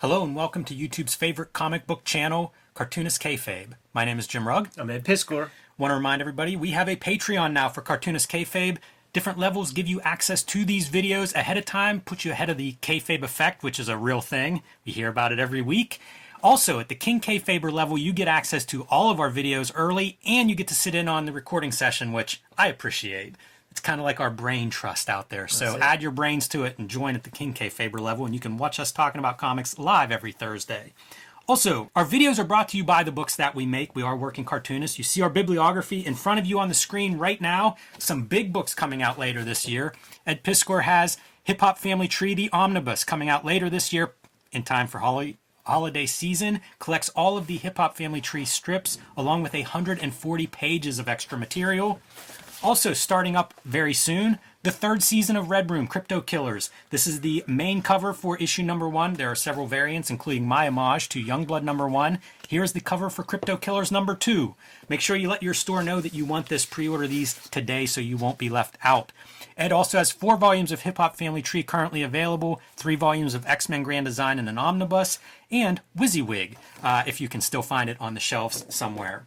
Hello and welcome to YouTube's favorite comic book channel, Cartoonist Kayfabe. My name is Jim Rugg. I'm Ed Piskor. Want to remind everybody we have a Patreon now for Cartoonist Kayfabe. Different levels give you access to these videos ahead of time, put you ahead of the kayfabe effect, which is a real thing. We hear about it every week. Also, at the King Kayfaber level, you get access to all of our videos early, and you get to sit in on the recording session, which I appreciate. It's kind of like our brain trust out there. So it. add your brains to it and join at the King Kayfaber level, and you can watch us talking about comics live every Thursday. Also, our videos are brought to you by the books that we make. We are working cartoonists. You see our bibliography in front of you on the screen right now. Some big books coming out later this year. Ed Piskor has Hip Hop Family Tree, the Omnibus, coming out later this year in time for holiday holiday season collects all of the hip hop family tree strips along with 140 pages of extra material also, starting up very soon, the third season of Red Room Crypto Killers. This is the main cover for issue number one. There are several variants, including my homage to Youngblood number one. Here's the cover for Crypto Killers number two. Make sure you let your store know that you want this. Pre order these today so you won't be left out. Ed also has four volumes of Hip Hop Family Tree currently available, three volumes of X Men Grand Design in an omnibus, and WYSIWYG, uh, if you can still find it on the shelves somewhere.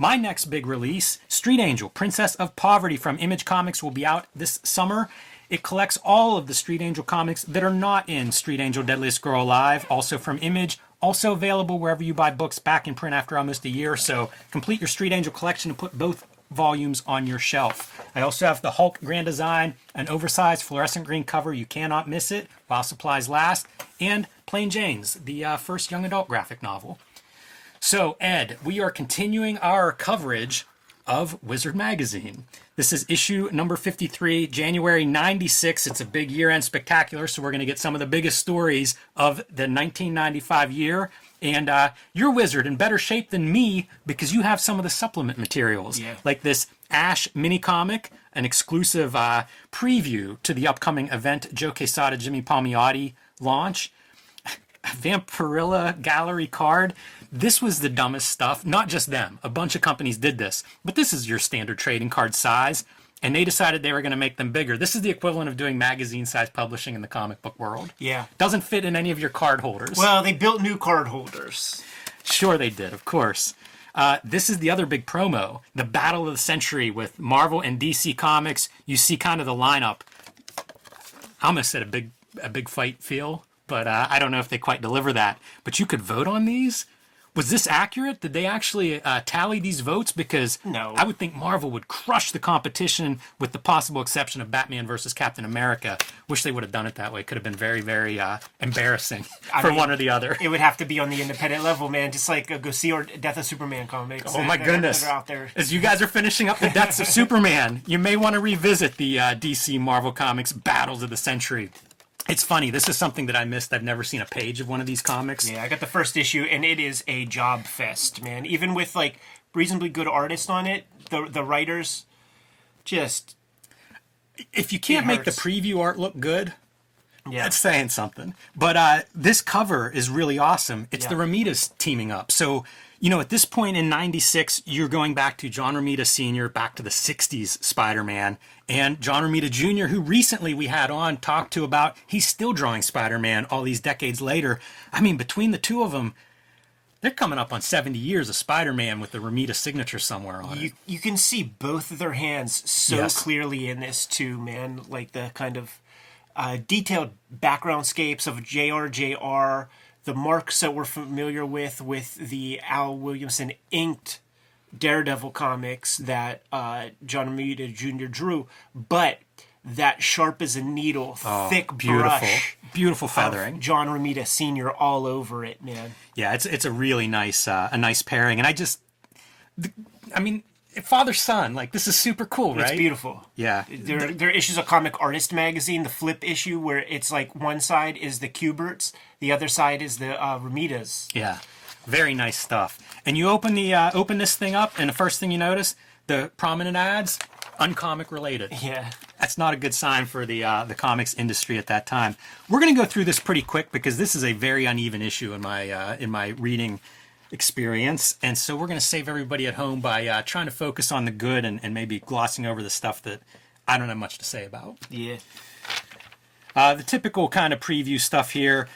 My next big release, Street Angel, Princess of Poverty from Image Comics, will be out this summer. It collects all of the Street Angel comics that are not in Street Angel Deadliest Girl Alive, also from Image, also available wherever you buy books back in print after almost a year. So complete your Street Angel collection and put both volumes on your shelf. I also have the Hulk Grand Design, an oversized fluorescent green cover. You cannot miss it while supplies last. And Plain Jane's, the uh, first young adult graphic novel. So, Ed, we are continuing our coverage of Wizard Magazine. This is issue number 53, January 96. It's a big year end spectacular, so we're going to get some of the biggest stories of the 1995 year. And uh, you're Wizard in better shape than me because you have some of the supplement materials, Yeah. like this Ash mini comic, an exclusive uh, preview to the upcoming event Joe Quesada, Jimmy Palmiotti launch. Vampirella gallery card. This was the dumbest stuff. Not just them. A bunch of companies did this. But this is your standard trading card size. And they decided they were going to make them bigger. This is the equivalent of doing magazine size publishing in the comic book world. Yeah. Doesn't fit in any of your card holders. Well, they built new card holders. Sure, they did, of course. Uh, this is the other big promo, the Battle of the Century with Marvel and DC Comics. You see kind of the lineup. I almost said a big a big fight feel, but uh, I don't know if they quite deliver that. But you could vote on these. Was this accurate? Did they actually uh, tally these votes? Because No. I would think Marvel would crush the competition, with the possible exception of Batman versus Captain America. Wish they would have done it that way. Could have been very, very uh, embarrassing for mean, one or the other. It would have to be on the independent level, man. Just like uh, go see or Death of Superman comics. Oh my goodness! out there. As you guys are finishing up the deaths of Superman, you may want to revisit the uh, DC Marvel Comics Battles of the Century. It's funny. This is something that I missed. I've never seen a page of one of these comics. Yeah, I got the first issue, and it is a job fest, man. Even with like reasonably good artists on it, the the writers just If you can't make the preview art look good, yeah. that's saying something. But uh, this cover is really awesome. It's the Yeah. Romitas teaming up. So, you know, at this point in 96, you're going back to John Romita Sr., back to the 60s Spider Man, and John Romita Jr., who recently we had on talked to about he's still drawing Spider Man all these decades later. I mean, between the two of them, they're coming up on 70 years of Spider Man with the Romita signature somewhere on you it. you can see both of their hands so Yes. clearly in this too, man. Like the kind of uh, detailed background scapes of JRJR, the marks that we're familiar with with the Al Williamson inked Daredevil comics that uh, John Romita Jr. drew, but that sharp as a needle, thick Oh, Beautiful. brush. Beautiful feathering. John Romita Sr. all over it, man. Yeah, it's it's a really nice uh, a nice pairing, and I just, the, I mean, father son, like this is super cool, right? It's beautiful. Yeah, There, there are issues of Comic Artist magazine, the flip issue, where it's like one side is the Kuberts, the other side is the uh, Romitas. yeah, very nice stuff. And you open the uh, open this thing up, and the first thing you notice, the prominent ads, uncomic related. Yeah. That's not a good sign for the uh, the comics industry at that time. We're going to go through this pretty quick because this is a very uneven issue in my uh, in my reading experience, and so we're going to save everybody at home by uh, trying to focus on the good and, and maybe glossing over the stuff that I don't have much to say about. Yeah. Uh, the typical kind of preview stuff here.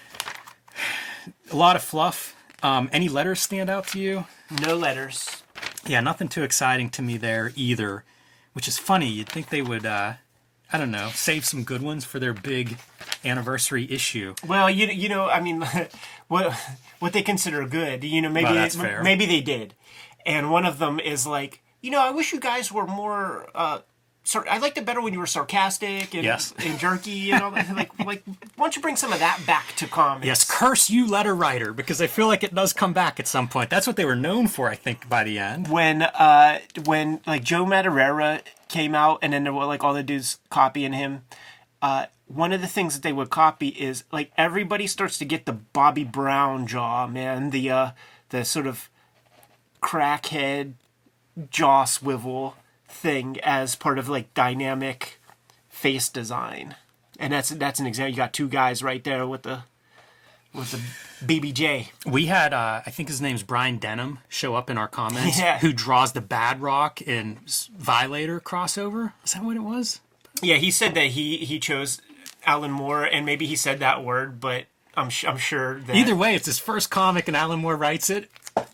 a lot of fluff. Um, any letters stand out to you? No letters. Yeah, nothing too exciting to me there either. Which is funny. You'd think they would, uh, I don't know, save some good ones for their big anniversary issue. Well, you you know, I mean, what what they consider good, you know, maybe Well, fair. maybe they did, and one of them is like, you know, I wish you guys were more. Uh, sar- I liked it better when you were sarcastic and, Yes. and jerky and all that. Like, like, why don't you bring some of that back to comics? Yes, curse you, letter writer, because I feel like it does come back at some point. That's what they were known for, I think, by the end. when uh when like Joe Madureira came out and then there were like all the dudes copying him, uh one of the things that they would copy is like everybody starts to get the Bobby Brown jaw, man, the uh the sort of crackhead jaw swivel thing as part of like dynamic face design. And that's that's an example. You got two guys right there with the with the BBJ. We had, uh, I think his name's Brian Denham, show up in our comments, Yeah. who draws the Badrock in Violator crossover. Is that what it was? Yeah, he said that he he chose Alan Moore, and maybe he said that word, but I'm sh- I'm sure that Either way, it's his first comic, and Alan Moore writes it.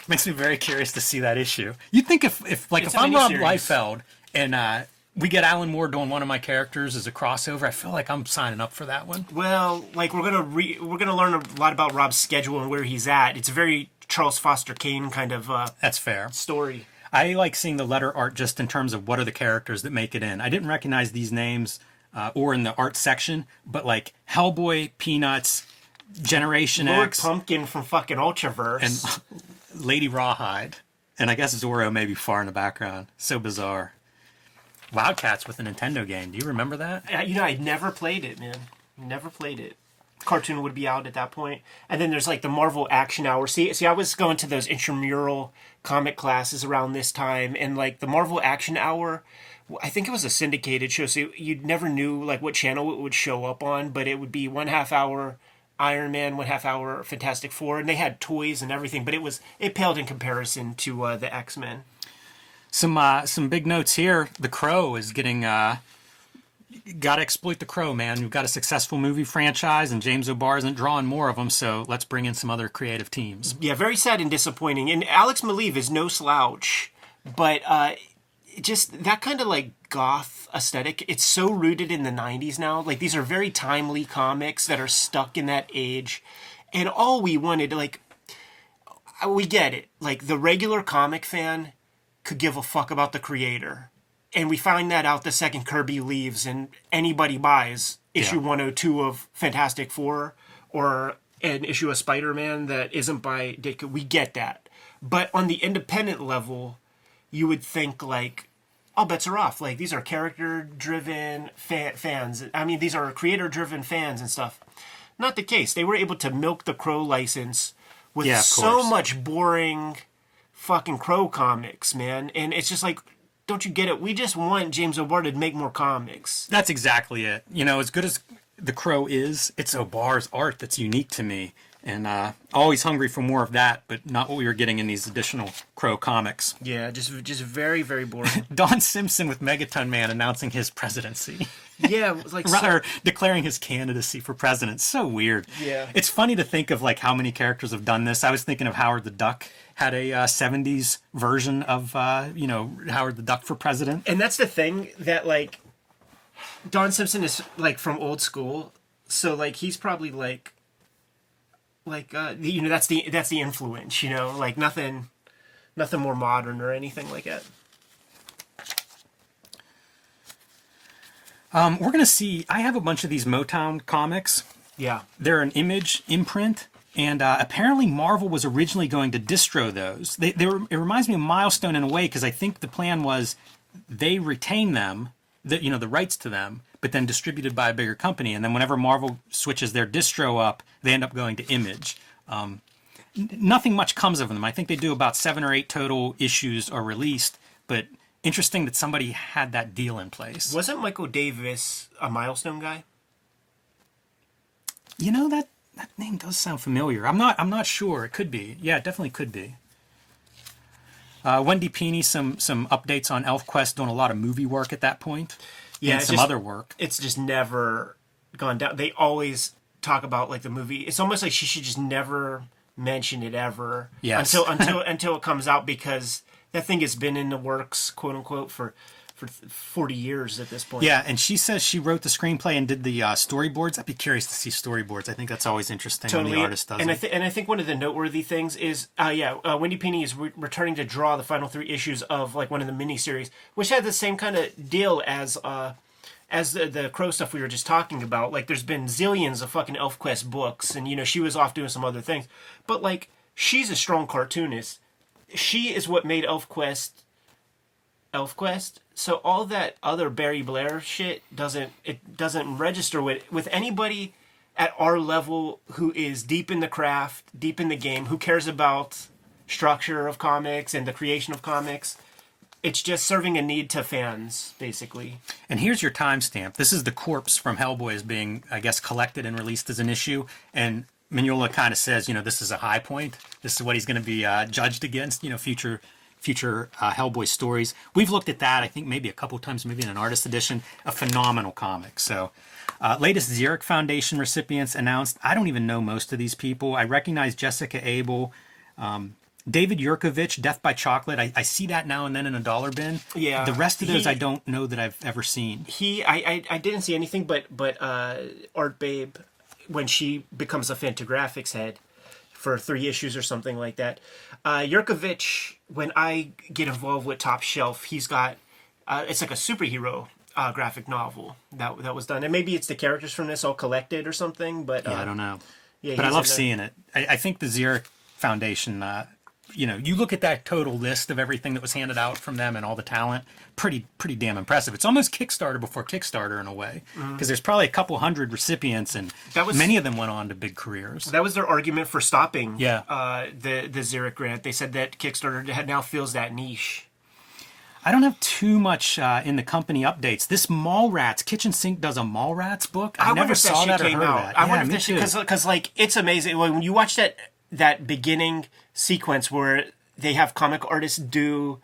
Makes me very curious to see that issue. You'd think if, if like, It's if I'm Rob. Liefeld and uh, we get Alan Moore doing one of my characters as a crossover, I feel like I'm signing up for that one. Well, like we're gonna re- we're gonna learn a lot about Rob's schedule and where he's at. It's a very Charles Foster Kane kind of uh, That's fair. story. I like seeing the letter art just in terms of what are the characters that make it in. I didn't recognize these names uh, or in the art section, but like Hellboy, Peanuts, Generation Lord X, Pumpkin from fucking Ultraverse. and Lady Rawhide, and I guess Zorro maybe far in the background. So bizarre. Wildcats with a Nintendo game. Do you remember that? Uh, you know, I never played it, man. Never played it. Cartoon would be out at that point. point, and then there's like the Marvel Action Hour. See, see, I was going to those intramural comic classes around this time, and like the Marvel Action Hour, I think it was a syndicated show, so you never knew like what channel it would show up on, but it would be one half hour Iron Man, one half hour Fantastic Four, and they had toys and everything, but it was it paled in comparison to uh, the X Men. Some uh, some big notes here. The Crow is getting. Uh, Got to exploit the Crow, man. We've got a successful movie franchise, and James O'Barr isn't drawing more of them. So let's bring in some other creative teams. Yeah, very sad and disappointing. And Alex Maleev is no slouch, but uh, just that kind of like goth aesthetic. It's so rooted in the '90s now. Like these are very timely comics that are stuck in that age, and all we wanted, like, uh, we get it. Like the regular comic fan could give a fuck about the creator. And we find that out the second Kirby leaves and anybody buys issue Yeah. 102 of Fantastic Four or an issue of Spider Man that isn't by Dick. We get that. But on the independent level, you would think like, all bets are off. Like these are character driven fa- fans. I mean, these are creator driven fans and stuff. Not the case. They were able to milk the Crow license with Yeah, so much boring fucking Crow comics, man. And it's just like, don't you get it? We just want James O'Barr to make more comics. That's exactly it. You know, as good as the Crow is, it's O'Barr's art that's unique to me, and uh, always hungry for more of that, but not what we were getting in these additional Crow comics. Yeah, just just very very boring. Don Simpson with Megaton Man announcing his presidency. yeah, it was like so- declaring his candidacy for president. So weird. Yeah. It's funny to think of like how many characters have done this. I was thinking of Howard the Duck had a uh, 70s version of, uh, you know, Howard the Duck for president. and that's the thing that like Don Simpson is like from old school, so like he's probably like like uh you know that's the that's the influence, you know, like nothing nothing more modern or anything like that. Um, we're going to see, I have a bunch of these Motown comics. Yeah. They're an image imprint, and uh, apparently Marvel was originally going to distro those. They, they were, it reminds me of Milestone in a way because I think the plan was they retain them, the, you know, the rights to them, but then distributed by a bigger company. And then whenever Marvel switches their distro up, they end up going to Image. Um, n- nothing much comes of them. I think they do about seven or eight total issues are released, but interesting that somebody had that deal in place. Wasn't Michael Davis a milestone guy? You know that that name does sound familiar. I'm not I'm not sure. It could be. Yeah, it definitely could be. Uh, Wendy Pini, some some updates on ElfQuest, doing a lot of movie work at that point. Yeah, and some just- other work. It's just never gone down. They always talk about like the movie. It's almost like she should just never mention it ever Yes. until until until it comes out because that thing has been in the works, quote unquote, for for forty years at this point. Yeah, and she says she wrote the screenplay and did the uh, storyboards. I'd be curious to see storyboards. I think that's always interesting when the artist does and it. I th- and I think one of the noteworthy things is, uh, yeah, uh, Wendy Pini is re- returning to draw the final three issues of like one of the miniseries, which had the same kind of deal as uh, as the the Crow stuff we were just talking about. Like, there's been zillions of fucking ElfQuest books, and you know she was off doing some other things, but like she's a strong cartoonist. She is what made ElfQuest ElfQuest. So all that other Barry Blair shit doesn't it doesn't register with with anybody at our level who is deep in the craft, deep in the game, who cares about structure of comics and the creation of comics. It's just serving a need to fans, basically. And here's your timestamp. This is the corpse from Hellboy is being, I guess, collected and released as an issue. And Mignola kind of says, you know, this is a high point. This is what he's going to be uh, judged against. You know, future future uh, Hellboy stories. We've looked at that. I think maybe a couple times, maybe in an artist edition. A phenomenal comic. So. Uh, latest Xeric Foundation recipients announced. I don't even know most of these people. I recognize Jessica Abel, um, David Yurkovich, Death by Chocolate. I, I see that now and then in a dollar bin. Yeah, The rest of those he- I don't know that I've ever seen. He, I, I, I didn't see anything, but but uh, Art Babe, when she becomes a Fantagraphics head for three issues or something like that. Uh, Yurkovich, when I get involved with Top Shelf, he's got uh, it's like a superhero uh, graphic novel that that was done, and maybe it's the characters from this all collected or something. But uh, Yeah, I don't know. Yeah, but I love seeing it. I, I think the Xeric Foundation, uh, you know, you look at that total list of everything that was handed out from them and all the talent, pretty pretty damn impressive. It's almost Kickstarter before Kickstarter in a way, because there's probably a couple hundred recipients, and Mm-hmm. That was- many of them went on to big careers. That was their argument for stopping Yeah. uh, the the Xeric grant. They said that Kickstarter had now fills that niche. I don't have too much uh, in the company updates. This Mallrats Kitchen Sink does a Mallrats book. I, wonder never that saw shit that or heard out. that. I yeah, wonder if that because because like it's amazing when you watch that that beginning sequence where they have comic artists do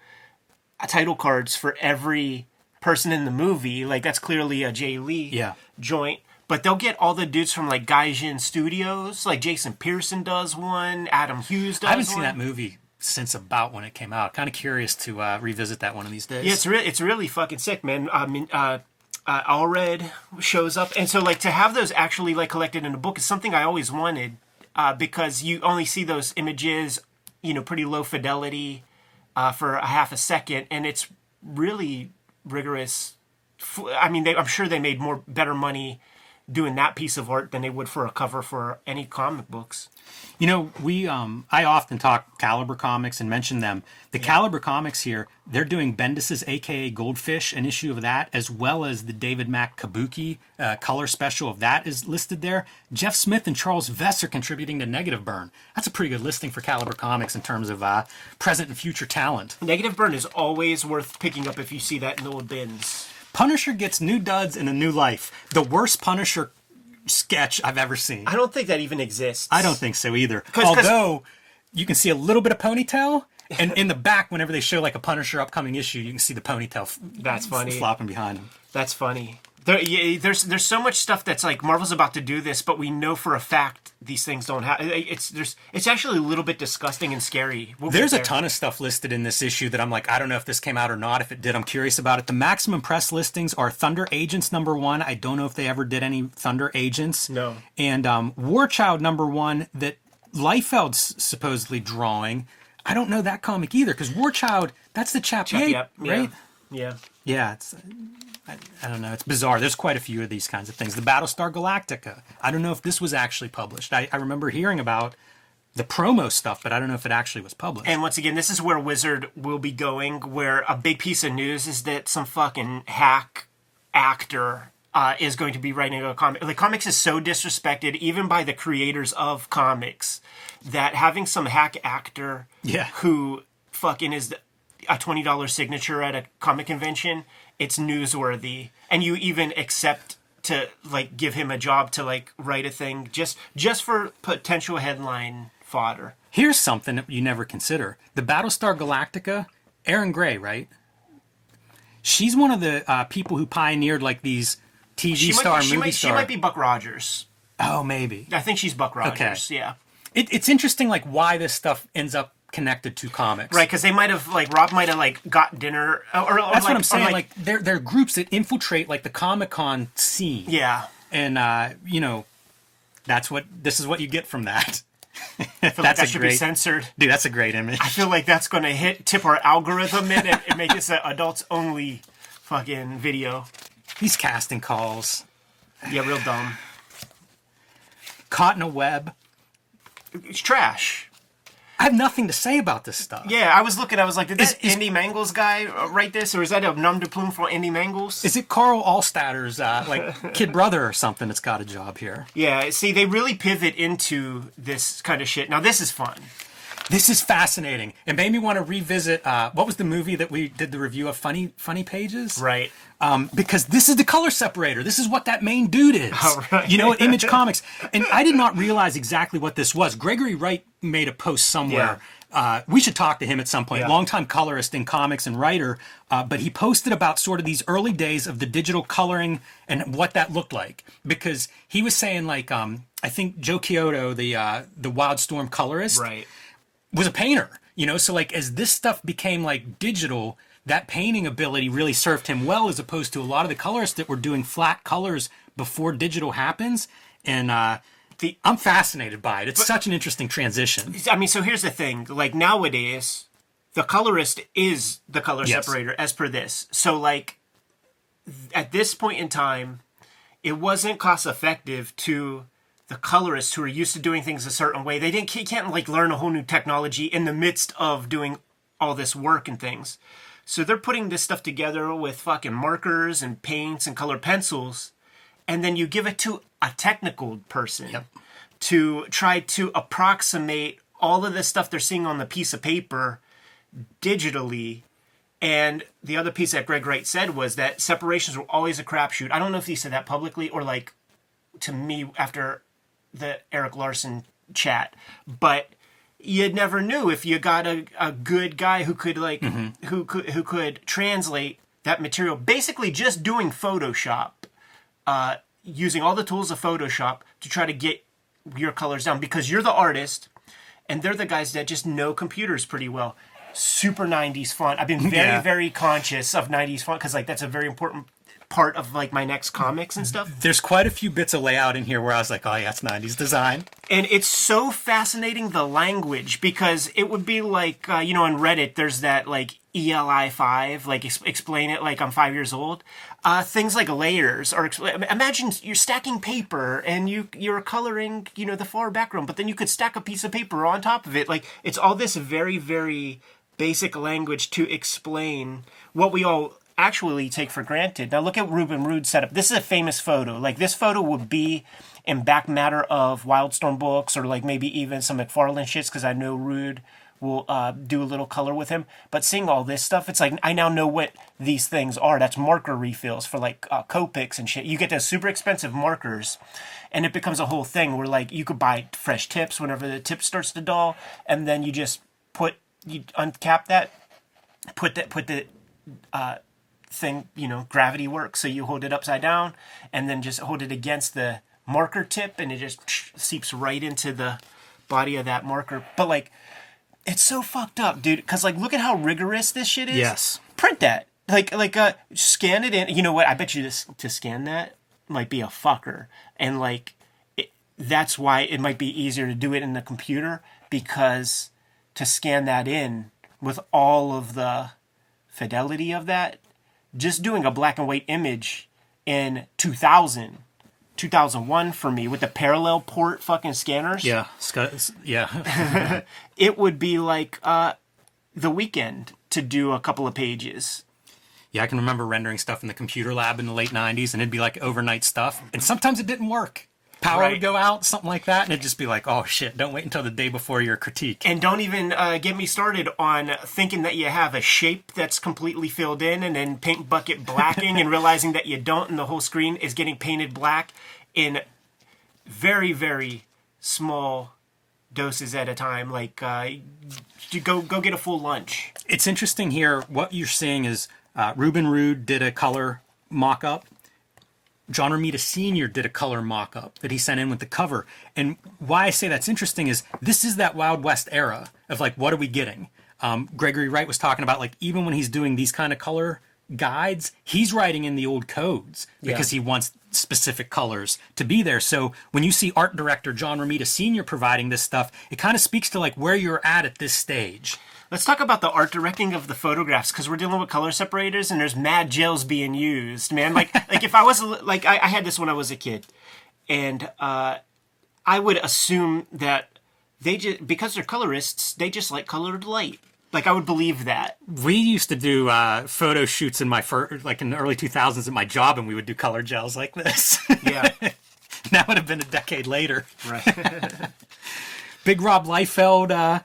title cards for every person in the movie. Like that's clearly a Jae Lee Yeah. joint. But they'll get all the dudes from like Gaijin Studios, like Jason Pearson does one, Adam Hughes does one. I haven't one. seen that movie since about when it came out. Kind of curious to uh, revisit that one of these days. Yeah, it's really it's really fucking sick, man. I mean, uh, uh, Allred shows up, and so like to have those actually like collected in a book is something I always wanted, uh, because you only see those images, you know, pretty low fidelity, uh, for a half a second, and it's really rigorous. I mean, they, I'm sure they made more better money doing that piece of art than they would for a cover for any comic books. You know, we um I often talk Caliber Comics and mention them. The Caliber Comics here, they're doing Bendis's AKA Goldfish, an issue of that, as well as the David Mack Kabuki uh, color special of that is listed there. Jeff Smith and Charles Vess are contributing to Negative Burn. That's a pretty good listing for Caliber Comics in terms of uh, present and future talent. Negative Burn is always worth picking up if you see that in the old bins. Punisher gets new duds and a new life. The worst Punisher sketch I've ever seen. I don't think that even exists. I don't think so either. 'cause- Although you can see a little bit of ponytail, and in the back, whenever they show like a Punisher upcoming issue, you can see the ponytail. f- That's funny. flopping behind him. That's funny. There, yeah, there's there's so much stuff that's like Marvel's about to do this, but we know for a fact these things don't have. It's there's it's actually a little bit disgusting and scary. We'll There's a ton of stuff listed in this issue that I'm like, I don't know if this came out or not. If it did, I'm curious about it. The maximum press listings are Thunder Agents number one. I don't know if they ever did any Thunder Agents. No. And um, War Child number one that Liefeld's supposedly drawing. I don't know that comic either because War Child, that's the chap, Yep, yeah, right? Yeah. Yeah, it's. I, I don't know. It's bizarre. There's quite a few of these kinds of things. The Battlestar Galactica. I don't know if this was actually published. I, I remember hearing about the promo stuff, but I don't know if it actually was published. And once again, this is where Wizard will be going. Where a big piece of news is that some fucking hack actor uh, is going to be writing a comic. The comics is so disrespected, even by the creators of comics, that having some hack actor Yeah. who fucking is a twenty dollars signature at a comic convention, it's newsworthy, and you even accept to like give him a job to like write a thing just just for potential headline fodder. Here's something that you never consider: the Battlestar Galactica. Erin Gray, right? She's one of the uh, people who pioneered like these TV She star, might, she, movie might, star. she might be Buck Rogers. Oh, maybe. I think she's Buck Rogers. Okay. Yeah. It, it's interesting, like why this stuff ends up connected to comics. Right, because they might have like Rob might have like got dinner or, or That's like, what I'm saying. like, Like, they're they're groups that infiltrate like the Comic Con scene. yeah, And uh, you know, that's what this is what you get from that. I feel like that should be censored. Dude, that's a great image. I feel like that's going to hit tip our algorithm in and, and make this an adults only fucking video. These casting calls. Yeah, real dumb. Caught in a web. It's trash. I have nothing to say about this stuff. Yeah, I was looking. I was like, did Is- that is- Andy Mangels guy uh, write this, or is that a nom de plume for Andy Mangels? Is it Karl Altstaetter's uh, like kid brother or something that's got a job here? yeah. See, they really pivot into this kind of shit. Now, this is fun. This is fascinating. It made me want to revisit uh, what was the movie that we did the review of Funny Funny Pages? Right. um, because this is the color separator. This is what that main dude is. Oh, right. You know, at Image Comics. And I did not realize exactly what this was. Gregory Wright made a post somewhere. Uh, we should talk to him at some point. Yeah. Longtime colorist in comics and writer. Uh, but he posted about sort of these early days of the digital coloring and what that looked like. Because he was saying, like, um, I think Joe Chiodo, the uh, the Wildstorm colorist, Right. Was a painter, you know. So like as this stuff became like digital, that painting ability really served him well, as opposed to a lot of the colorists that were doing flat colors before digital happens. And uh, The- I'm fascinated by it. It's such an interesting transition. I mean, so here's the thing. Like nowadays, the colorist is the color Yes. separator as per this. So like at this point in time, it wasn't cost effective to the colorists who are used to doing things a certain way. They didn't can't like learn a whole new technology in the midst of doing all this work and things. So they're putting this stuff together with fucking markers and paints and colored pencils, and then you give it to a technical person Yep. to try to approximate all of this stuff they're seeing on the piece of paper digitally. And the other piece that Greg Wright said was that separations were always a crapshoot. I don't know if he said that publicly or like to me after the Erik Larsen chat, but you never knew if you got a, a good guy who could like who could who could translate that material. Basically, just doing Photoshop, uh, using all the tools of Photoshop to try to get your colors down because you're the artist and they're the guys that just know computers pretty well. Super 90s font. I've been very, Yeah. very conscious of 90s font because like that's a very important part of like my next comics and stuff. There's quite a few bits of layout in here where I was like, oh yeah, it's 90s design. And it's so fascinating the language because it would be like uh, you know on Reddit there's that like ELI five like ex- explain it like I'm five years old. Uh, things like layers or expl- imagine you're stacking paper and you you're coloring you know the far background, but then you could stack a piece of paper on top of it. Like it's all this very very basic language to explain what we all actually take for granted. Now look at Ruben Rude's setup. This is a famous photo. Like this photo would be in back matter of Wildstorm books or like maybe even some McFarlane shits because I know Rude will uh, do a little color with him. But seeing all this stuff, it's like I now know what these things are. That's marker refills for like uh, Copics and shit. You get those super expensive markers. And it becomes a whole thing where like you could buy fresh tips whenever the tip starts to dull, and then you just put you uncap that, put that put the thing, you know, gravity works. So you hold it upside down and then just hold it against the marker tip and it just seeps right into the body of that marker. But like, it's so fucked up, dude. Because like, look at how rigorous this shit is. Yes. Print that. Like, like, uh, scan it in. You know what? I bet you this to scan that might be a fucker. And like, it, that's why it might be easier to do it in the computer because to scan that in with all of the fidelity of that just doing a black and white image in 2000 2001 for me with the parallel port fucking scanners Yeah, yeah. it would be like uh the weekend to do a couple of pages Yeah, I can remember rendering stuff in the computer lab in the late 90s and it'd be like overnight stuff. And sometimes it didn't work. Power Right. would go out, something like that, and it'd just be like, oh shit, don't wait until the day before your critique. and don't even uh, get me started on thinking that you have a shape that's completely filled in and then paint bucket blacking and realizing that you don't and the whole screen is getting painted black in very very small doses at a time like uh, go go get a full lunch It's interesting here. What you're seeing is uh, Ruben Rude did a color mock up. John Romita Sr. did a color mock up that he sent in with the cover. And why I say that's interesting is this is that Wild West era of like, what are we getting? Um, Gregory Wright was talking about like, even when he's doing these kind of color guides, he's writing in the old codes because Yeah. he wants specific colors to be there. So when you see art director John Romita Sr. providing this stuff, it kind of speaks to like where you're at at this stage. Let's talk about the art directing of the photographs because we're dealing with color separators and there's mad gels being used, man. Like, like if I was like I, I had this when I was a kid, and uh, I would assume that they just because they're colorists, they just like colored light. Like I would believe that. We used to do uh, photo shoots in my first, like in the early 2000s at my job, and we would do color gels like this. Yeah, that would have been a decade later. right. Big Rob Liefeld, uh,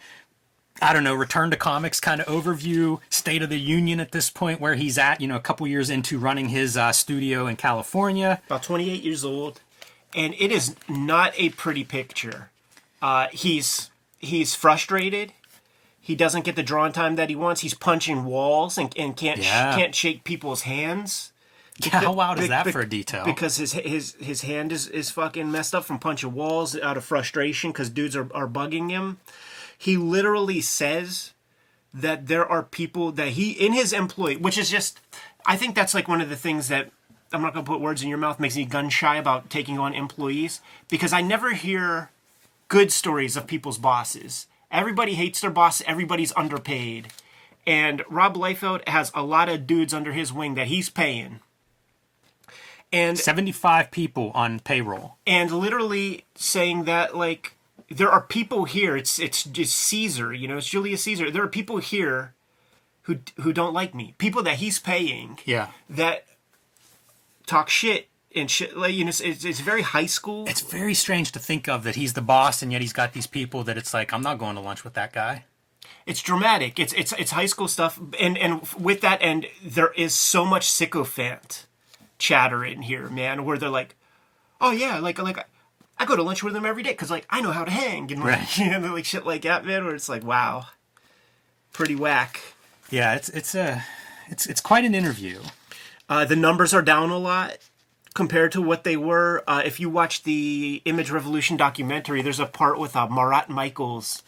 I don't know, return to comics kind of overview, state of the union at this point, where he's at, you know, a couple years into running his uh, studio in California. About 28 years old, and it is not a pretty picture. Uh, he's he's frustrated. He doesn't get the drawing time that he wants. He's punching walls and, and can't Yeah. can't shake people's hands. Yeah, how wild is that bec- for a detail? Because his his his hand is, is fucking messed up from punching walls out of frustration because dudes are, are bugging him. He literally says that there are people that he in his employ, which is just I think that's like one of the things that I'm not gonna put words in your mouth makes me gun shy about taking on employees because I never hear good stories of people's bosses. Everybody hates their boss, everybody's underpaid. And Rob Liefeld has a lot of dudes under his wing that he's paying. And 75 people on payroll. and literally saying that like there are people here it's it's just caesar you know it's julius caesar. There are people here who who don't like me. People that he's paying Yeah. that talk shit and shit like you know it's, it's, very high school. It's very strange to think of that he's the boss, and yet he's got these people that it's like, I'm not going to lunch with that guy. it's dramatic. It's it's it's high school stuff. And and with that end there is so much sycophant chatter in here man where they're like oh yeah like like I go to lunch with them every day because like I know how to hang and like, Right. you know like shit like that man where it's like wow pretty whack Yeah, it's it's a it's it's quite an interview. uh, the numbers are down a lot compared to what they were uh, if you watch the Image Revolution documentary there's a part with uh, Marat Mychaels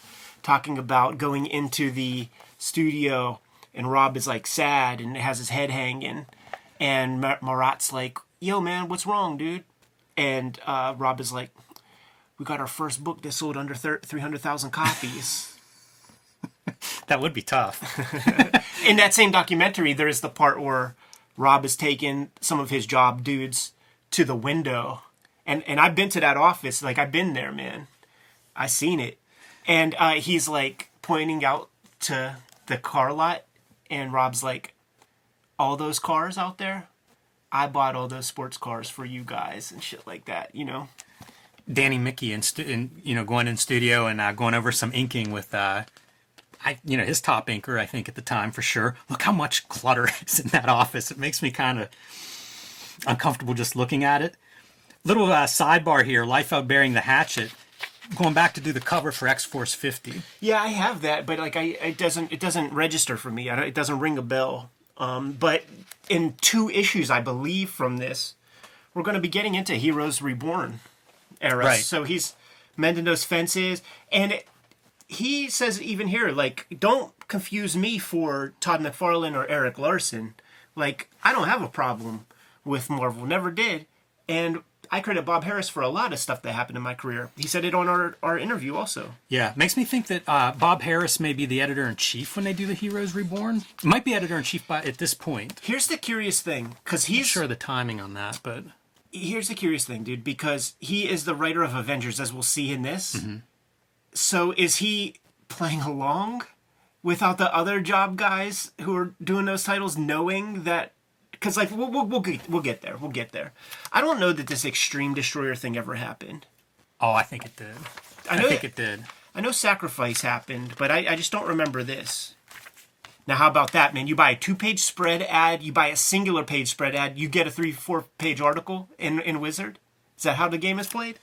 talking about going into the studio and Rob is like sad and has his head hanging and Marat's like yo man what's wrong dude and uh, Rob is like we got our first book that sold under 300,000 copies That would be tough. in that same documentary, there is the part where Rob has taken some of his job dudes to the window, and and I've been to that office. Like I've been there, man. I seen it, and uh, he's like pointing out to the car lot, and Rob's like, "All those cars out there, I bought all those sports cars for you guys and shit like that." You know, Danny Miki and, stu- and you know going in studio and uh, going over some inking with uh, I you know his top inker I think at the time for sure. Look how much clutter is in that office. It makes me kind of uncomfortable just looking at it. Little uh, sidebar here: Liefeld bearing the hatchet, going back to do the cover for X Force 50. Yeah, I have that, but like I, it doesn't, it doesn't register for me. It doesn't ring a bell. Um, but in two issues, I believe from this, we're going to be getting into Heroes Reborn era. Right. So he's mending those fences, and it, he says even here, like, don't confuse me for Todd McFarlane or Erik Larsen. Like, I don't have a problem with Marvel, never did, and. I credit Bob Harras for a lot of stuff that happened in my career. He said it on our, our interview also. Yeah, makes me think that uh, Bob Harras may be the editor in chief when they do the Heroes Reborn. Might be editor in chief by at this point. Here's the curious thing, because he's Sure, the timing on that, but here's the curious thing, dude, because he is the writer of Avengers, as we'll see in this. Mm-hmm. So is he playing along without the other job guys who are doing those titles, knowing that? Because like we'll, we'll we'll get we'll get there, we'll get there. I don't know that this Extreme Destroyer thing ever happened. oh, I think it did. I I, think that- it did. I know Sacrifice happened, but I, I just don't remember this. Now, how about that, man? You buy a two-page spread ad, you buy a singular page spread ad, you get a three, four-page article in in Wizard. Is that how the game is played?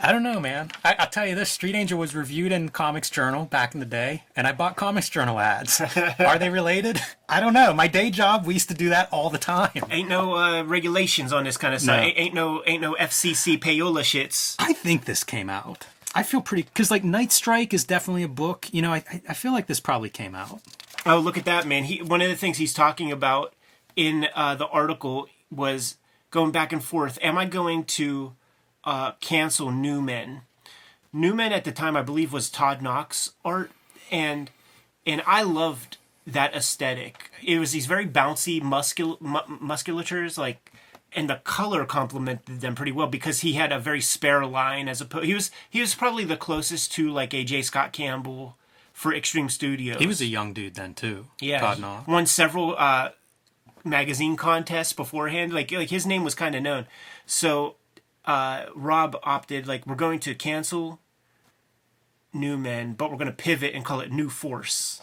I don't know, man. I, I'll tell you this: Street Angel was reviewed in Comics Journal back in the day, and I bought Comics Journal ads. Are they related? I don't know. My day job, we used to do that all the time. Ain't no uh, regulations on this kind of stuff. No. Ain't, ain't no ain't no FCC payola shits. I think this came out. I feel pretty because like Night Strike is definitely a book. You know, I I- feel like this probably came out. Oh, look at that, man. He one of the things he's talking about in uh, the article was going back and forth. Am I going to uh, cancel Newmen? Newmen at the time, I believe, was Todd Nauck art, and and I loved that aesthetic. It was these very bouncy muscul mu- musculatures, like, and the color complemented them pretty well because he had a very spare line as opposed. He was he was probably the closest to like a J. Scott Campbell for Extreme Studios. He was a young dude then too. Yeah, Todd Nauck. won several uh, magazine contests beforehand. Like like his name was kind of known. So uh, Rob opted like we're going to cancel Newmen, but we're going to pivot and call it New Force.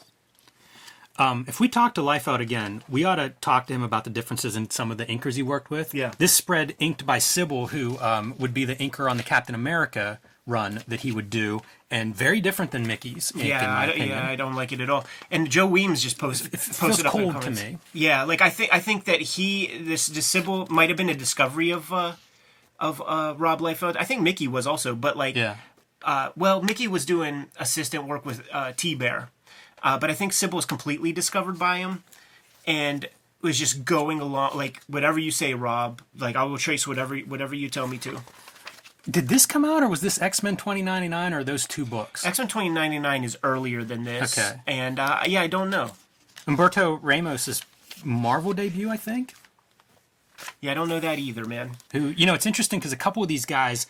Um, if we talk to Liefeld again, we ought to talk to him about the differences in some of the inkers he worked with. Yeah. This spread inked by Sibal, who um, would be the inker on the Captain America run that he would do, and very different than Miki's ink, in Yeah, my I, yeah, I don't like it at all. And Joe Weems just posted feels posted up in cold to me. Yeah, like I think I think that he this this Sibal might have been a discovery of uh, of uh, Rob Liefeld. I think Miki was also, but like yeah. uh, well, Miki was doing assistant work with uh, T Bear, uh, but I think Sibal was completely discovered by him, and was just going along like whatever you say, Rob. Like I will trace whatever whatever you tell me to. Did this come out, or was this X Men 2099, or those two books? X Men twenty ninety nine is earlier than this. Okay. and uh, yeah, I don't know. Humberto Ramos' Marvel debut, I think. Yeah, I don't know that either, man. who you know it's interesting because a couple of these guys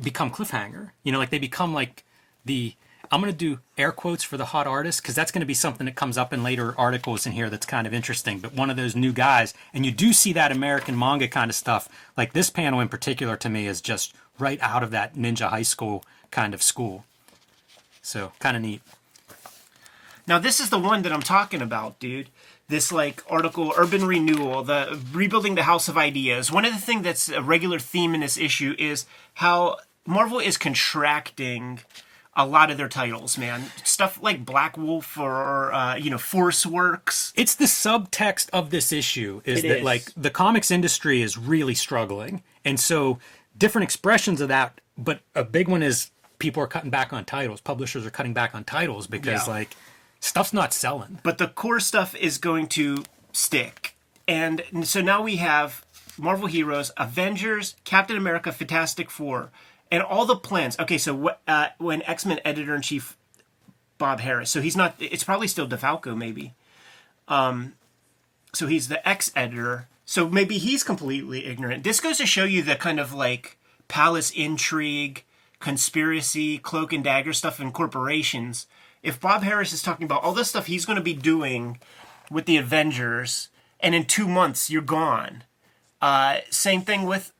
become cliffhanger you know like they become like the i'm going to do air quotes for the hot artist because that's going to be something that comes up in later articles in here that's kind of interesting but one of those new guys and you do see that american manga kind of stuff like this panel in particular to me is just right out of that ninja high school kind of school so kind of neat Now this is the one that I'm talking about, dude. This like article, urban renewal, the rebuilding the house of ideas. One of the things that's a regular theme in this issue is how Marvel is contracting a lot of their titles, man. Stuff like Black Wolf or uh, you know Force Works. it's the subtext of this issue is It that is. like the comics industry is really struggling and so different expressions of that but a big one is people are cutting back on titles publishers are cutting back on titles because Yeah. like stuff's not selling but the core stuff is going to stick. And so now we have Marvel Heroes, Avengers, Captain America, Fantastic Four, and all the plans. Okay, so uh, when X Men editor in chief Bob Harras, so he's not. It's probably still DeFalco, maybe. Um, so he's the ex editor. So maybe he's completely ignorant. This goes to show you the kind of like palace intrigue, conspiracy, cloak and dagger stuff in corporations. If Bob Harras is talking about all this stuff he's going to be doing with the Avengers, and in two months you're gone. Uh, same thing with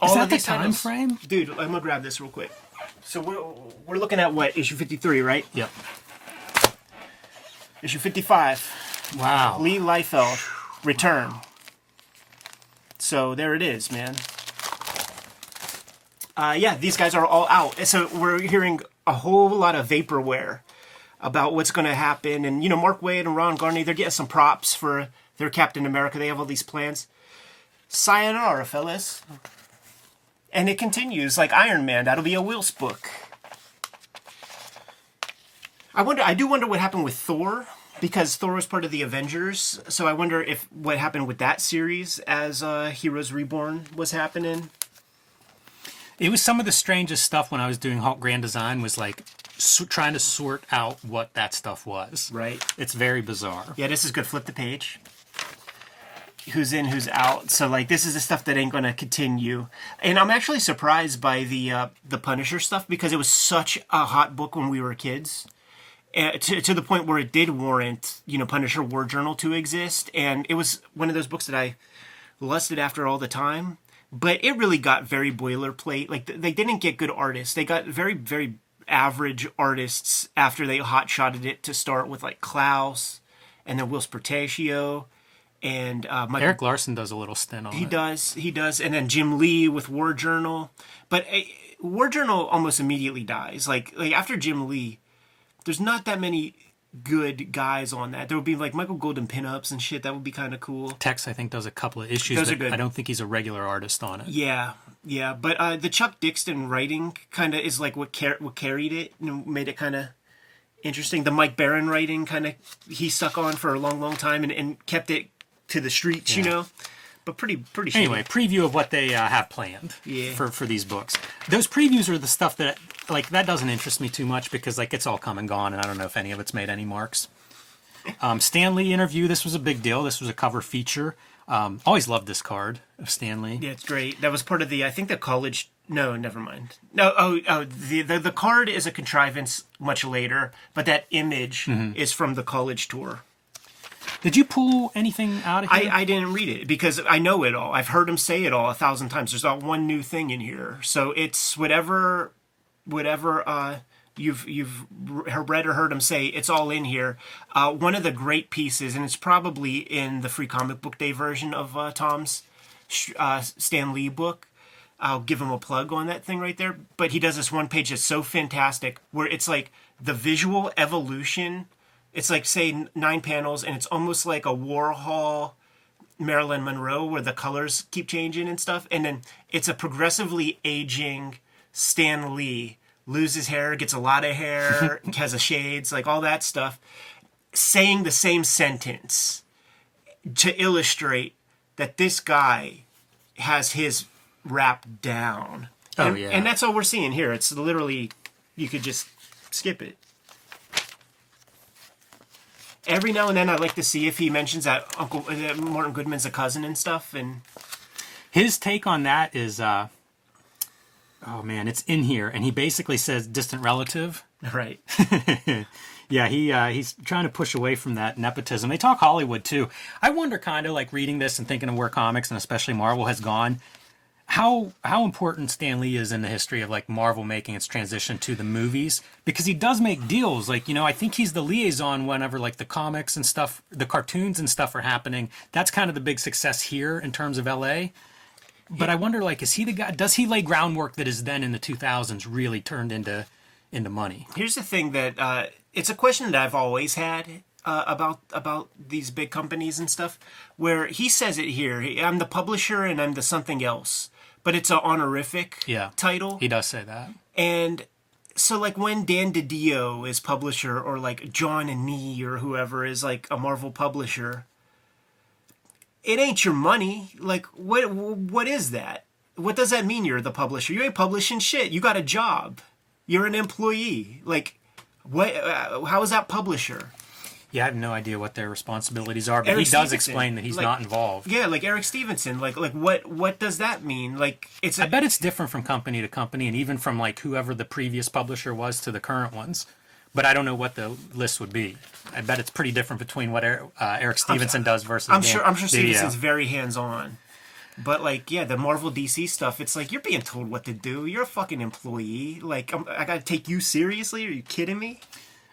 all is that of the time titles. frame Dude, I'm gonna grab this real quick. So we're we're looking at what issue 53, right? yep Issue 55. wow Lee Liefeld, return. So there it is, man. Uh, yeah, these guys are all out. So we're hearing a whole lot of vaporware about what's going to happen. And, you know, Mark Waid and Ron Garney, they're getting some props for their Captain America. They have all these plans. Sayonara, fellas. And it continues like Iron Man. That'll be a Wills book. I wonder. I do wonder what happened with Thor because Thor was part of the Avengers. So I wonder if what happened with that series as uh, Heroes Reborn was happening. it was some of the strangest stuff when i was doing hulk grand design was like s trying to sort out what that stuff was Right. it's very bizarre Yeah, this is good. Flip the page. Who's in, who's out. So like, this is the stuff that ain't gonna continue. And I'm actually surprised by the uh, the Punisher stuff because it was such a hot book when we were kids. Uh, to, to the point where it did warrant, you know, Punisher War Journal to exist, and it was one of those books that I lusted after all the time. But it really got very boilerplate. Like th- they didn't get good artists; they got very, very average artists after they hot shotted it to start with, like Klaus, and then Whilce Portacio, and uh, Michael Erik Larsen does a little stint on it, he it does. He does. And then Jim Lee with War Journal. But uh, War Journal almost immediately dies. Like like after Jim Lee, there's not that many good guys on that. There would be like Michael Golden pinups and shit. That would be kind of cool. Tex, I think, does a couple of issues. Those are good. I don't think he's a regular artist on it. Yeah, yeah. But uh, the Chuck Dixon writing kind of is like what car- what carried it and made it kind of interesting. The Mike Baron writing kind of he stuck on for a long, long time and, and kept it to the streets, you know. But pretty, pretty. Anyway, preview of what they uh, have planned Yeah. for for these books. Those previews are the stuff that like that doesn't interest me too much because like it's all come and gone, and I don't know if any of it's made any marks. Um, Stan Lee interview. This was a big deal. This was a cover feature. Um, always loved this card of Stan Lee. Yeah, it's great. That was part of the. I think the college. No, never mind. No, oh, oh, the the, the card is a contrivance much later, but that image Mm-hmm. is from the college tour. Did you pull anything out of I, here? I didn't read it because I know it all. I've heard him say it all a thousand times. There's not one new thing in here, so it's whatever, whatever uh, you've you've read or heard him say. It's all in here. Uh, one of the great pieces, and it's probably in the free comic book day version of uh, Tom's uh, Stan Lee book. I'll give him a plug on that thing right there. But he does this one page that's so fantastic where it's like the visual evolution. It's like say nine panels, and it's almost like a Warhol Marilyn Monroe where the colors keep changing and stuff. And then it's a progressively aging Stan Lee loses hair, gets a lot of hair, has a shades, like all that stuff, saying the same sentence to illustrate that this guy has his rap down. Oh, and, yeah. and that's all we're seeing here. It's literally you could just skip it. Every now and then, I like to see if he mentions that Uncle uh, Martin Goodman's a cousin and stuff. And His take on that is, uh, oh man, it's in here, and he basically says distant relative. right, Yeah, he uh, he's trying to push away from that nepotism. They talk Hollywood too. I wonder, kind of like reading this and thinking of where comics and especially Marvel has gone. How how important Stan Lee is in the history of like Marvel making its transition to the movies because he does make deals. Like you know, I think he's the liaison whenever like the comics and stuff, the cartoons and stuff are happening. That's kind of the big success here in terms of L.A. But I wonder, like, is he the guy? Does he lay groundwork that is then in the 2000s really turned into into money? here's the thing that uh, it's a question that I've always had uh, about about these big companies and stuff. Where he says it here, I'm the publisher and I'm the something else, but it's an honorific Yeah. title. He does say that. And so, like, when Dan DiDio is publisher, or like John and Nee or whoever is like a Marvel publisher, it ain't your money. Like, what what is that? What does that mean? You're the publisher. You ain't publishing shit. You got a job. You're an employee. Like, what? Uh, how is that publisher? Yeah, I have no idea what their responsibilities are, but Eric he does Stephenson, explain that he's like- not involved. Yeah, like Eric Stephenson. Like, like what? What does that mean? Like, it's. A, I bet it's different from company to company, and even from like whoever the previous publisher was to the current ones. But I don't know what the list would be. I bet it's pretty different between what Er- uh, Eric Stephenson does versus. I'm Dan sure. I'm sure. Stephenson's very hands on. But like, yeah, the Marvel DC stuff. It's like you're being told what to do. You're a fucking employee. Like, I'm, I gotta take you seriously? Are you kidding me?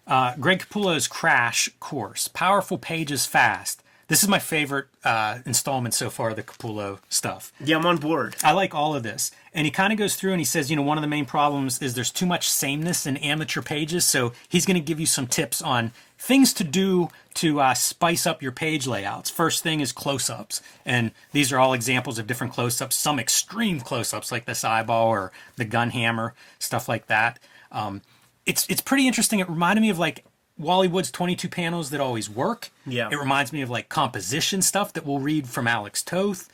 Uh, Greg Capullo's Crash course, powerful pages fast. This is my favorite uh, installment so far of the Capullo stuff. Yeah, I'm on board. I like all of this. And he kind of goes through and he says, you know, one of the main problems is there's too much sameness in amateur pages. So he's going to give you some tips on things to do to uh, spice up your page layouts. First thing is close ups. And these are all examples of different close ups, some extreme close ups like this eyeball or the gun hammer, stuff like that. Um, it's, it's pretty interesting. It reminded me of like Wally Wood's 22 panels that always work. Yeah. It reminds me of like composition stuff that we'll read from Alex Toth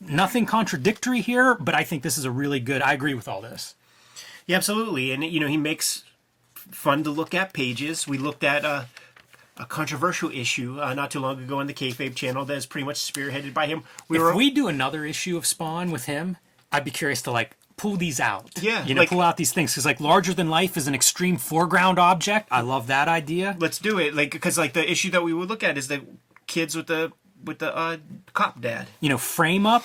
nothing contradictory here, but I think this is a really good. I agree with all this. Yeah, absolutely. And you know, he makes fun to look at pages. We looked at uh, a controversial issue uh, not too long ago on the Kayfabe channel that is pretty much spearheaded by him. We If we do another issue of Spawn with him, I'd be curious to like pull these out. Yeah, you know, like- pull out these things because like larger than life is an extreme foreground object. I love that idea. let's do it. Like, because like the issue that we would look at is the kids with the with the uh, cop dad. You know, frame up.